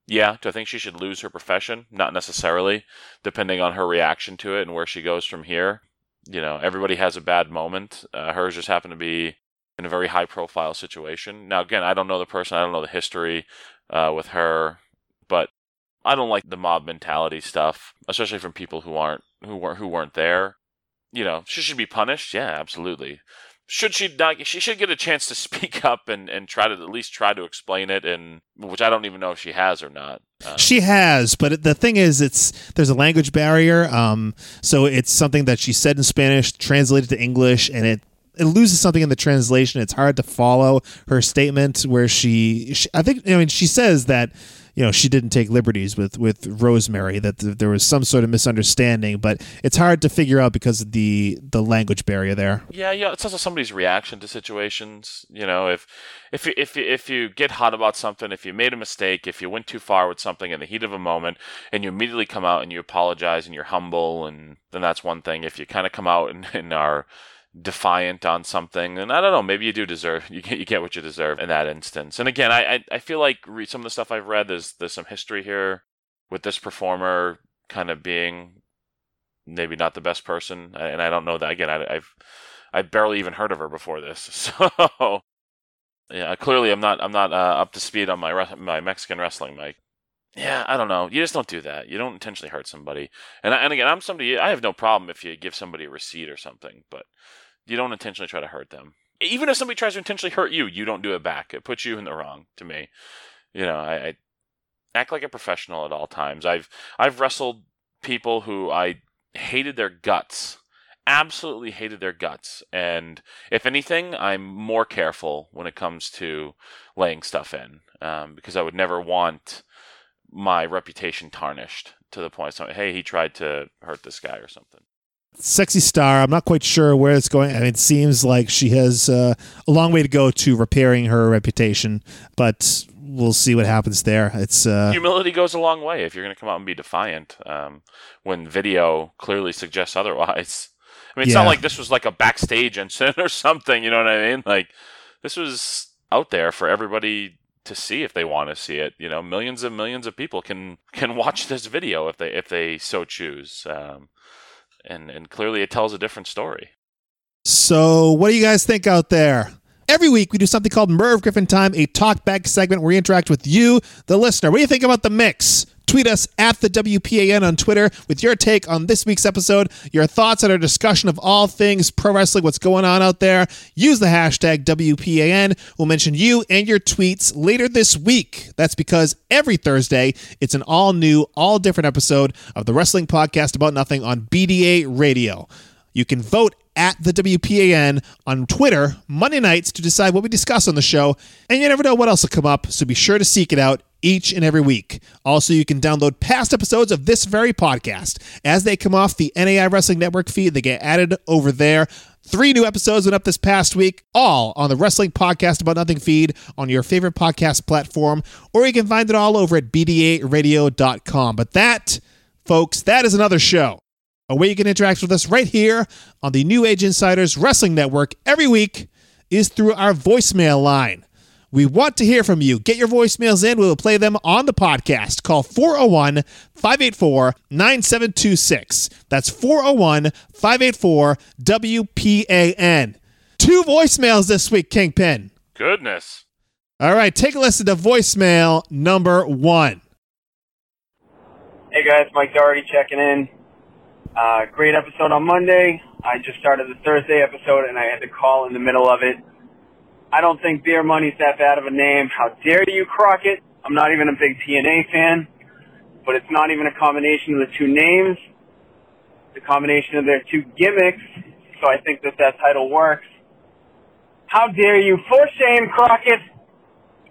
yeah. Do I think she should lose her profession? Not necessarily, depending on her reaction to it and where she goes from here. You know, everybody has a bad moment. Uh, hers just happened to be in a very high profile situation. Now, again, I don't know the person, I don't know the history uh, with her, but I don't like the mob mentality stuff, especially from people who aren't who weren't who weren't there. You know, she should be punished. Yeah, absolutely. Should she not? She should get a chance to speak up and, and try to at least try to explain it, and which I don't even know if she has or not. Uh, She has, but the thing is, it's there's a language barrier. Um, so it's something that she said in Spanish, translated to English, and it it loses something in the translation. It's hard to follow her statement where she, she I think, I mean, she says that you know she didn't take liberties with with Rosemary that th- there was some sort of misunderstanding, but it's hard to figure out because of the the language barrier there. Yeah, yeah. It's also somebody's reaction to situations. You know, if if you, if if you get hot about something, if you made a mistake, if you went too far with something in the heat of a moment, and you immediately come out and you apologize and you're humble, and then that's one thing. If you kind of come out and, and are defiant on something, and I don't know, maybe you do deserve you get you get what you deserve in that instance. And again, I I, I feel like some of the stuff I've read there's there's some history here with this performer kind of being maybe not the best person, and I don't know that again. I, I've I barely even heard of her before this, so yeah, clearly I'm not I'm not uh, up to speed on my re- my Mexican wrestling, Mike. Yeah, I don't know. You just don't do that. You don't intentionally hurt somebody. And I, and again, I'm somebody. I have no problem if you give somebody a receipt or something, but you don't intentionally try to hurt them. Even if somebody tries to intentionally hurt you, you don't do it back. It puts you in the wrong. To me, you know, I, I act like a professional at all times. I've I've wrestled people who I hated their guts absolutely hated their guts. And if anything, I'm more careful when it comes to laying stuff in um, because I would never want my reputation tarnished to the point of, hey, he tried to hurt this guy or something. Sexy star. I'm not quite sure where it's going. I mean, it seems like she has uh, a long way to go to repairing her reputation, but we'll see what happens there. It's uh, Humility goes a long way if you're going to come out and be defiant um, when video clearly suggests otherwise. I mean, it's Yeah. not like this was like a backstage incident or something. You know what I mean? Like this was out there for everybody to see if they want to see it. You know, millions and millions of people can can watch this video if they if they so choose. Um, and and clearly, it tells a different story. So, what do you guys think out there? Every week, we do something called Merv Griffin Time, a talkback segment where we interact with you, the listener. What do you think about the mix? Tweet us at the WPAN on Twitter with your take on this week's episode, your thoughts on our discussion of all things pro wrestling, what's going on out there. Use the hashtag WPAN. We'll mention you and your tweets later this week. That's because every Thursday, it's an all new, all different episode of the Wrestling Podcast About Nothing on BDA Radio. You can vote at the WPAN on Twitter Monday nights to decide what we discuss on the show, and you never know what else will come up, so be sure to seek it out each and every week. Also, you can download past episodes of this very podcast. As they come off the NAI Wrestling Network feed, they get added over there. Three new episodes went up this past week, all on the Wrestling Podcast About Nothing feed on your favorite podcast platform, or you can find it all over at bdaradio.com. But that, folks, that is another show a way you can interact with us right here on the New Age Insiders Wrestling Network every week is through our voicemail line. We want to hear from you. Get your voicemails in. We will play them on the podcast. Call 401 584 9726. That's 401 584 WPAN. Two voicemails this week, Kingpin. Goodness. All right, take a listen to voicemail number one. Hey guys, Mike Doherty checking in. Uh, great episode on Monday. I just started the Thursday episode and I had to call in the middle of it. I don't think Beer Money's that bad of a name. How dare you, Crockett? I'm not even a big TNA fan, but it's not even a combination of the two names. It's a combination of their two gimmicks, so I think that that title works. How dare you? For shame, Crockett!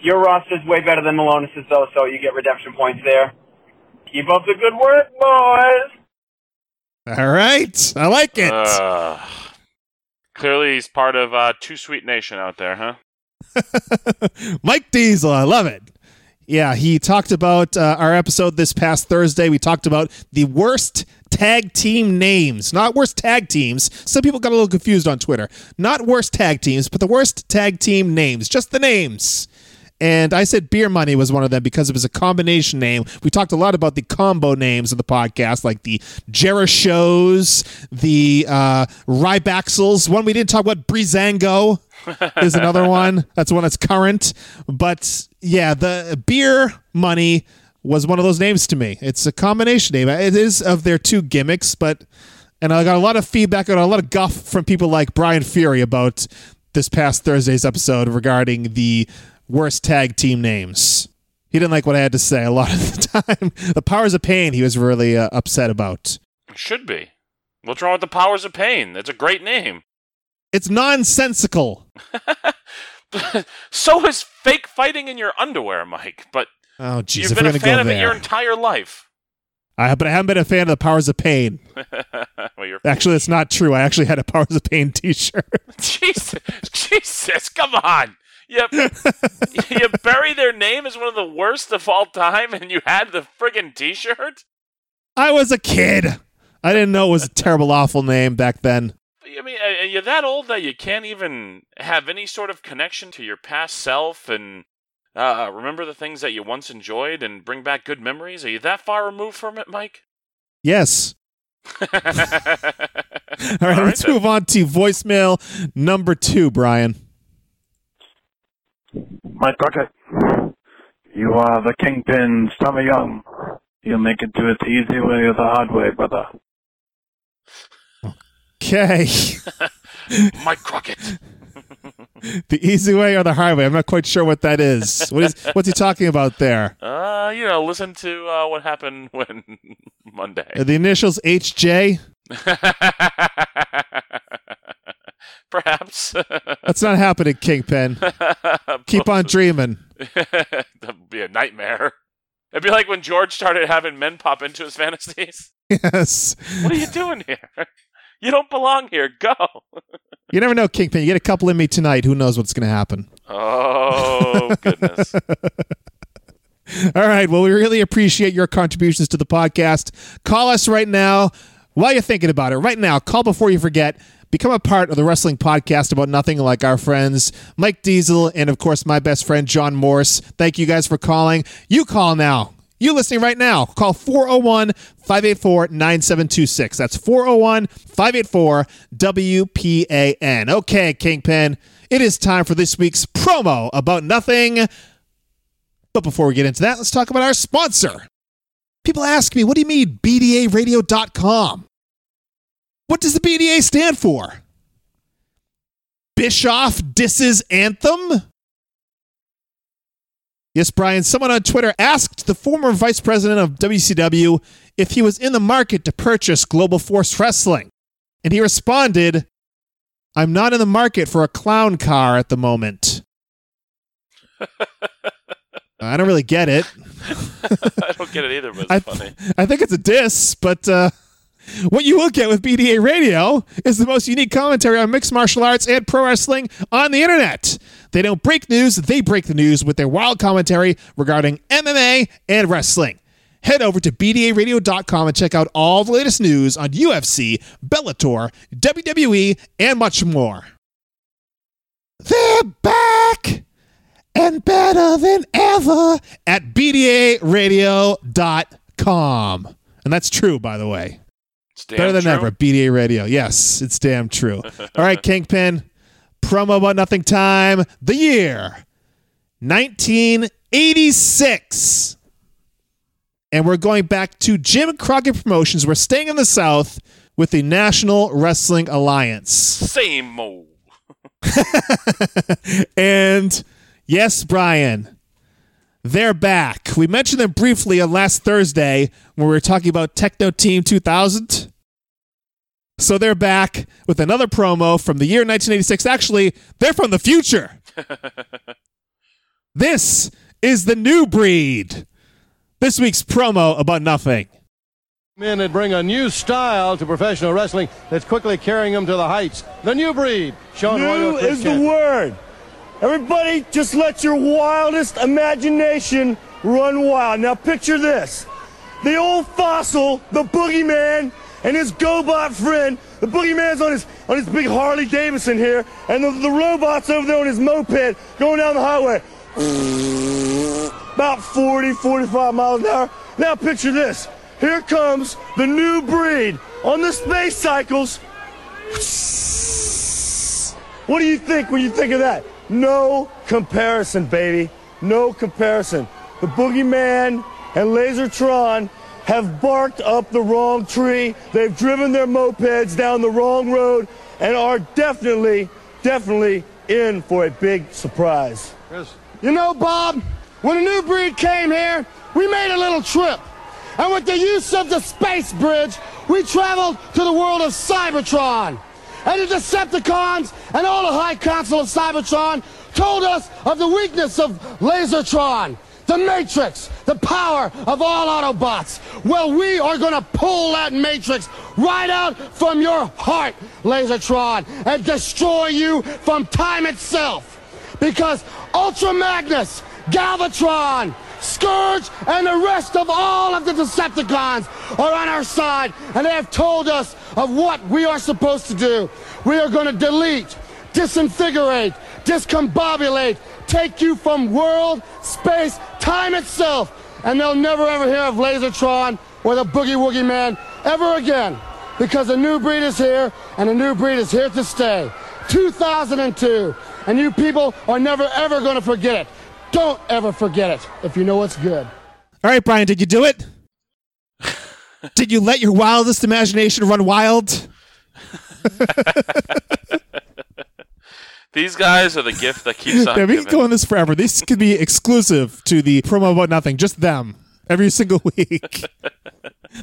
Your roster's way better than Milonas's though, so you get redemption points there. Keep up the good work, boys! All right, I like it. Uh, clearly, he's part of uh, Too Sweet Nation out there, huh? Mike Diesel, I love it. Yeah, he talked about uh, our episode this past Thursday. We talked about the worst tag team names, not worst tag teams. Some people got a little confused on Twitter. Not worst tag teams, but the worst tag team names, just the names. And I said Beer Money was one of them because it was a combination name. We talked a lot about the combo names of the podcast, like the JeriShows, the uh, Rybaxels. One we didn't talk about, Breezango is another one. That's one that's current. But yeah, the Beer Money was one of those names to me. It's a combination name. It is of their two gimmicks, but and I got a lot of feedback and a lot of guff from people like Brian Fury about this past Thursday's episode regarding the worst tag team names. He didn't like what I had to say a lot of the time. the Powers of Pain he was really uh, upset about. Should be. What's wrong with the Powers of Pain? That's a great name. It's nonsensical. so is fake fighting in your underwear, Mike. But Oh, jeez, you've been a fan of it your entire life. I, but I haven't been a fan of the Powers of Pain. well, you're Actually, that's not true. I actually had a Powers of Pain T-shirt. Jesus, Jesus, come on. Yep. you bury their name as one of the worst of all time, and you had the friggin' T-shirt. I was a kid. I didn't know it was a terrible, awful name back then. I mean, you're you that old that you can't even have any sort of connection to your past self and uh, remember the things that you once enjoyed and bring back good memories? Are you that far removed from it, Mike? Yes. All All right, let's then. move on to voicemail number two, Brian. Mike Crockett, you are the kingpin, Summer Young. You'll make it do it the easy way or the hard way, brother. Okay. Mike Crockett. the easy way or the hard way? I'm not quite sure what that is. What is what's he talking about there? Uh, you know, listen to uh, what happened when Monday. Are the initials HJ? Perhaps. That's not happening, Kingpin. Keep on dreaming. That'd be a nightmare. It'd be like when George started having men pop into his fantasies. Yes. What are you doing here? You don't belong here. Go. You never know, Kingpin. You get a couple in me tonight. Who knows what's going to happen? Oh goodness. All right. Well, we really appreciate your contributions to the podcast. Call us right now while you're thinking about it. Right now, call before you forget. Become a part of the wrestling podcast about nothing like our friends Mike Diesel and, of course, my best friend John Morse. Thank you guys for calling. You call now. You listening right now. Call 401 584 9726. That's 401 584 WPAN. Okay, Kingpin, it is time for this week's promo about nothing. But before we get into that, let's talk about our sponsor. People ask me, what do you mean BDARadio.com? What does the BDA stand for? Bischoff Disses Anthem? Yes, Brian, someone on Twitter asked the former vice president of WCW if he was in the market to purchase Global Force Wrestling. And he responded, I'm not in the market for a clown car at the moment. I don't really get it. I don't get it either, but it's I, funny. I think it's a diss, but uh, what you will get with BDA Radio is the most unique commentary on mixed martial arts and pro wrestling on the internet. They don't break news, they break the news with their wild commentary regarding MMA and wrestling. Head over to BDARadio.com and check out all the latest news on UFC, Bellator, WWE, and much more. They're back! and better than ever at BDARadio.com. And that's true, by the way. Damn better than true. ever. BDA Radio. Yes, it's damn true. All right, Kingpin. Promo about nothing time. The year 1986. And we're going back to Jim Crockett Promotions. We're staying in the South with the National Wrestling Alliance. Same old. and yes, Brian, they're back. We mentioned them briefly on last Thursday when we were talking about Techno Team 2000. So they're back with another promo from the year 1986. Actually, they're from the future. this is the new breed. This week's promo about nothing. Men that bring a new style to professional wrestling that's quickly carrying them to the heights. The new breed. Sean New Royal, Chris is the word. Everybody, just let your wildest imagination run wild. Now picture this. The old fossil, the boogeyman, and his GoBot friend. The boogeyman's on his on his big Harley Davidson here, and the, the robot's over there on his moped going down the highway. About 40, 45 miles an hour. Now picture this. Here comes the new breed on the space cycles. What do you think when you think of that? No comparison, baby. No comparison. The Boogeyman and Lasertron have barked up the wrong tree. They've driven their mopeds down the wrong road and are definitely, definitely in for a big surprise. Yes. You know, Bob, when the new breed came here, we made a little trip. And with the use of the space bridge, we traveled to the world of Cybertron. And the Decepticons and all the High Council of Cybertron told us of the weakness of Lasertron, the Matrix, the power of all Autobots. Well, we are going to pull that Matrix right out from your heart, Lasertron, and destroy you from time itself. Because Ultra Magnus, Galvatron, Scourge, and the rest of all of the Decepticons are on our side, and they have told us of what we are supposed to do. We are going to delete, disinfigurate, discombobulate, take you from world, space, time itself, and they'll never ever hear of Lasertron or the Boogie Woogie Man ever again, because a new breed is here, and a new breed is here to stay. 2002, and you people are never ever going to forget it. Don't ever forget it if you know what's good. All right, Brian, did you do it? did you let your wildest imagination run wild? These guys are the gift that keeps on Yeah, we can go on this forever. This could be exclusive to the promo about nothing. Just them every single week.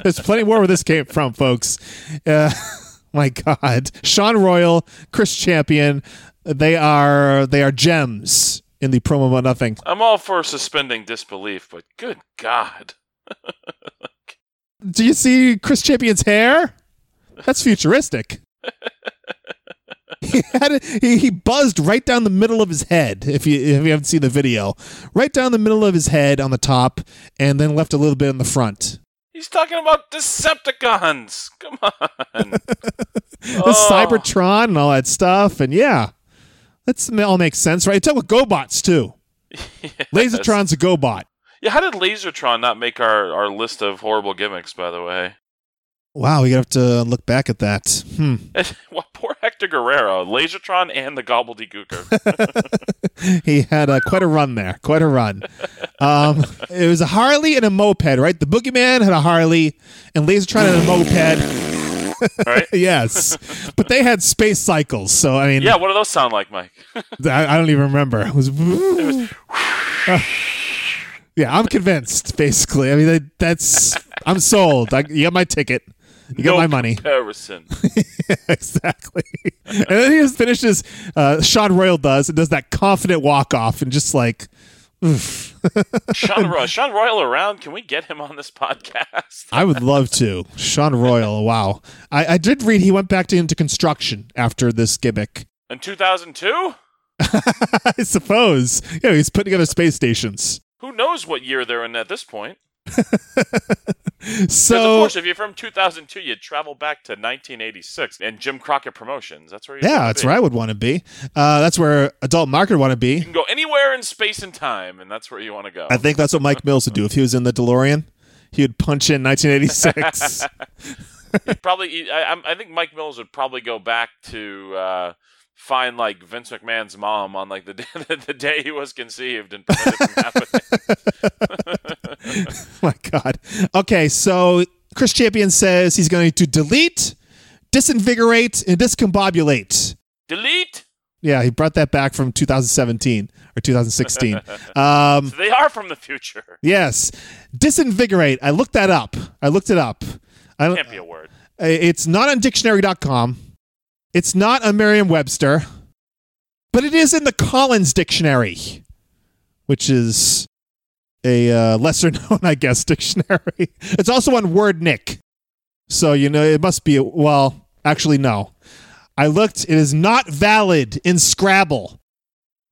There's plenty more where this came from, folks. Uh, my God, Sean Royal, Chris Champion, they are they are gems in the promo about nothing. I'm all for suspending disbelief, but good God. Do you see Chris Champion's hair? That's futuristic. He had it, he, he buzzed right down the middle of his head. If you if you haven't seen the video, right down the middle of his head on the top, and then left a little bit in the front. He's talking about Decepticons. Come on. The Oh. Cybertron and all that stuff, and yeah, that's all makes sense, right? Talk with GoBots too. Lasertron's a GoBot. Yeah, how did Lasertron not make our, our list of horrible gimmicks, by the way? Wow, we have to look back at that. Hmm. well, poor Hector Guerrero, Lasertron and the Gobbledygooker. he had uh, quite a run there, quite a run. Um, it was a Harley and a moped, right? The Boogeyman had a Harley, and Lasertron had a moped. right? yes, but they had space cycles. So I mean, yeah, what do those sound like, Mike? I, I don't even remember. It was. Uh, yeah, I'm convinced. Basically, I mean, that, that's I'm sold. I, you got my ticket. You got no my money. Comparison. exactly. And then he just finishes. Uh, Sean Royal does and does that confident walk off and just like. Sean, Roy- Sean Royal around? Can we get him on this podcast? I would love to. Sean Royal. Wow. I, I did read he went back to, into construction after this gimmick. In 2002? I suppose. Yeah, he's putting together space stations. Who knows what year they're in at this point? Because of So course, if you're from 2002, you'd travel back to 1986 and Jim Crockett Promotions. That's where you yeah, that's where I would want to be. Uh, that's where adult market want to be. You can go anywhere in space and time, and that's where you want to go. I think that's what Mike Mills would do if he was in the DeLorean. He would punch in 1986. Probably, I, I think Mike Mills would probably go back to uh, find like Vince McMahon's mom on like the day, the day he was conceived and prevent it from happening. My God. Okay, so Chris Champion says he's going to delete, disinvigorate, and discombobulate. Delete. Yeah, he brought that back from 2017 or 2016. Um, So they are from the future. yes, disinvigorate. I looked that up. I looked it up. I don't, Can't be a word. It's not on dictionary.com. It's not on Merriam-Webster, but it is in the Collins Dictionary, which is a uh, lesser known, I guess, dictionary. It's also on Wordnik. So, you know, it must be, well, actually, no. I looked, it is not valid in Scrabble.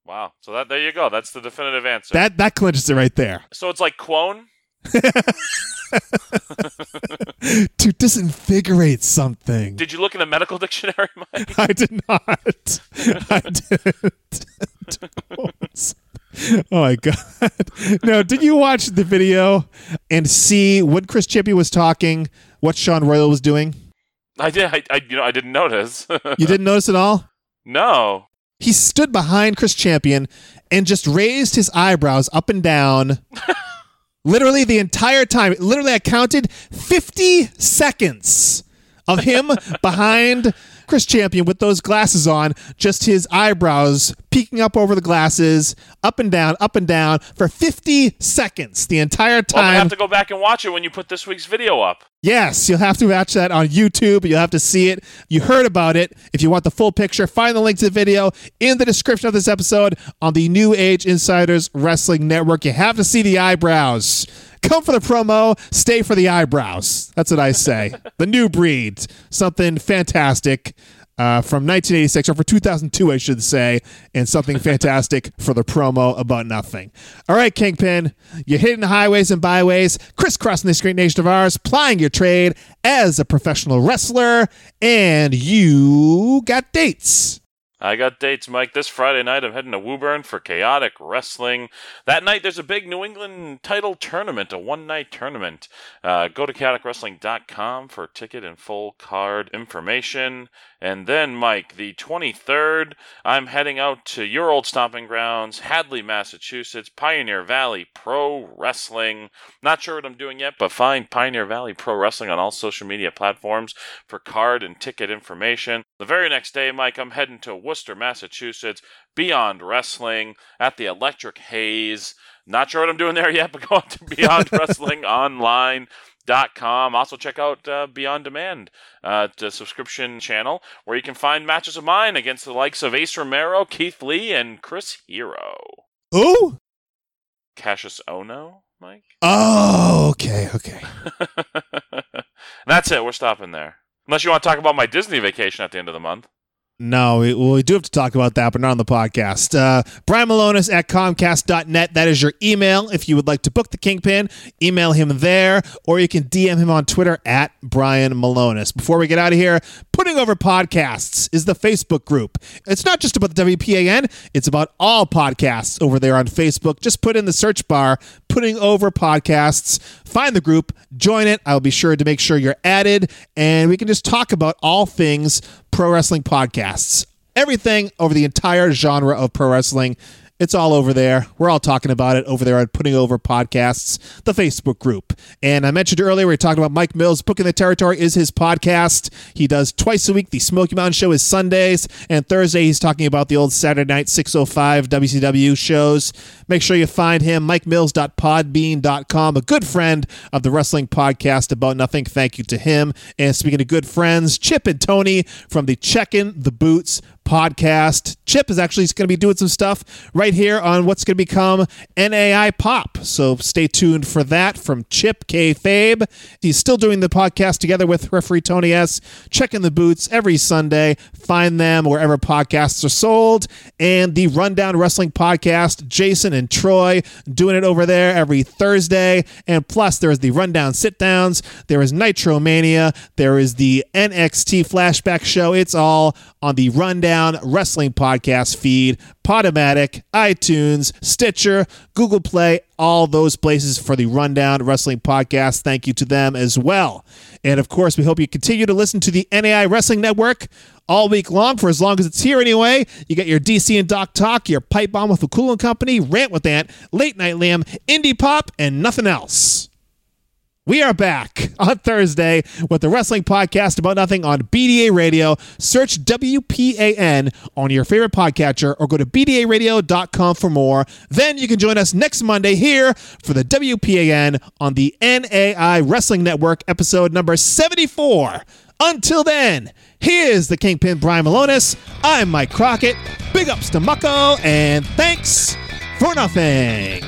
Wow. So that there you go. That's the definitive answer. That that clinches it right there. so it's like Quone. to disinvigorate something. Did you look in the medical dictionary, Mike? I did not. I didn't. oh my god! No, did you watch the video and see what Chris Chippy was talking, what Sean Royal was doing? I did. I, I you know I didn't notice. You didn't notice at all? no. He stood behind Chris Champion and just raised his eyebrows up and down. literally the entire time. Literally, I counted 50 seconds of him behind Chris Champion with those glasses on, just his eyebrows peeking up over the glasses, up and down, up and down for 50 seconds the entire Well, I'm gonna have to go back and watch it when you put this week's video up. Yes, you'll have to watch that on YouTube. You'll have to see it. You heard about it. If you want the full picture, find the link to the video in the description of this episode on the New Age Insiders Wrestling Network. You have to see the eyebrows. Come for the promo, stay for the eyebrows. That's what I say. the new breed, something fantastic. Uh, from 1986, or for 2002, I should say, and something fantastic for the promo about nothing. All right, Kingpin, you're hitting the highways and byways, crisscrossing this great nation of ours, plying your trade as a professional wrestler, and you got dates. I got dates, Mike. This Friday night, I'm heading to Woburn for Chaotic Wrestling. That night, there's a big New England title tournament, a one night tournament. Uh, go to chaoticwrestling.com for ticket and full card information. And then, Mike, the 23rd, I'm heading out to your old stomping grounds, Hadley, Massachusetts, Pioneer Valley Pro Wrestling. Not sure what I'm doing yet, but find Pioneer Valley Pro Wrestling on all social media platforms for card and ticket information. The very next day, Mike, I'm heading to Worcester, Massachusetts, Beyond Wrestling at the Electric Haze. Not sure what I'm doing there yet, but go on to Beyond Wrestling Online. Dot com. Also, check out uh, Beyond Demand, uh, the subscription channel, where you can find matches of mine against the likes of Ace Romero, Keith Lee, and Chris Hero. Ooh. Cassius Ohno, Mike? Oh, okay, okay. That's it. We're stopping there. Unless you want to talk about my Disney vacation at the end of the month. No, we, well, we do have to talk about that, but not on the podcast. Uh, Brian Milonas at Comcast.net. That is your email. If you would like to book the Kingpin, email him there, or you can DM him on Twitter at Brian Milonas. Before we get out of here, Putting Over Podcasts is the Facebook group. It's not just about the WPAN, it's about all podcasts over there on Facebook. Just put in the search bar, Putting Over Podcasts, find the group, join it. I'll be sure to make sure you're added, and we can just talk about all things pro wrestling podcasts. Everything over the entire genre of pro wrestling. It's all over there. We're all talking about it over there at Putting Over Podcasts, the Facebook group. And I mentioned earlier, we were talking about Mike Mills. Booking the Territory is his podcast. He does twice a week. The Smoky Mountain Show is Sundays. And Thursday, he's talking about the old Saturday night 605 WCW shows. Make sure you find him, mikemills.podbean.com, a good friend of the wrestling podcast About Nothing. Thank you to him. And speaking of good friends, Chip and Tony from the Checkin' the Boots podcast. Chip is actually going to be doing some stuff right here on what's going to become NAI Pop. So stay tuned for that from Chip K. Fabe. He's still doing the podcast together with referee Tony S. Checking the boots every Sunday. Find them wherever podcasts are sold. And the Rundown Wrestling podcast, Jason and Troy doing it over there every Thursday. And plus, there is the Rundown Sit Downs. There is Nitro Mania. There is the NXT Flashback Show. It's all on the Rundown Wrestling Podcast feed, Podomatic, iTunes, Stitcher, Google Play, all those places for the Rundown Wrestling Podcast. Thank you to them as well. And of course, we hope you continue to listen to the NAI Wrestling Network all week long for as long as it's here anyway. You get your DC and Doc Talk, your Pipe Bomb with the Cool and Company, Rant with Ant, Late Night Lamb, Indie Pop, and nothing else. We are back on Thursday with the wrestling podcast about nothing on BDA Radio. Search WPAN on your favorite podcatcher or go to BDARadio.com for more. Then you can join us next Monday here for the WPAN on the NAI Wrestling Network, episode number 74. Until then, here's the Kingpin Brian Milonas. I'm Mike Crockett. Big ups to Mucko, and thanks for nothing.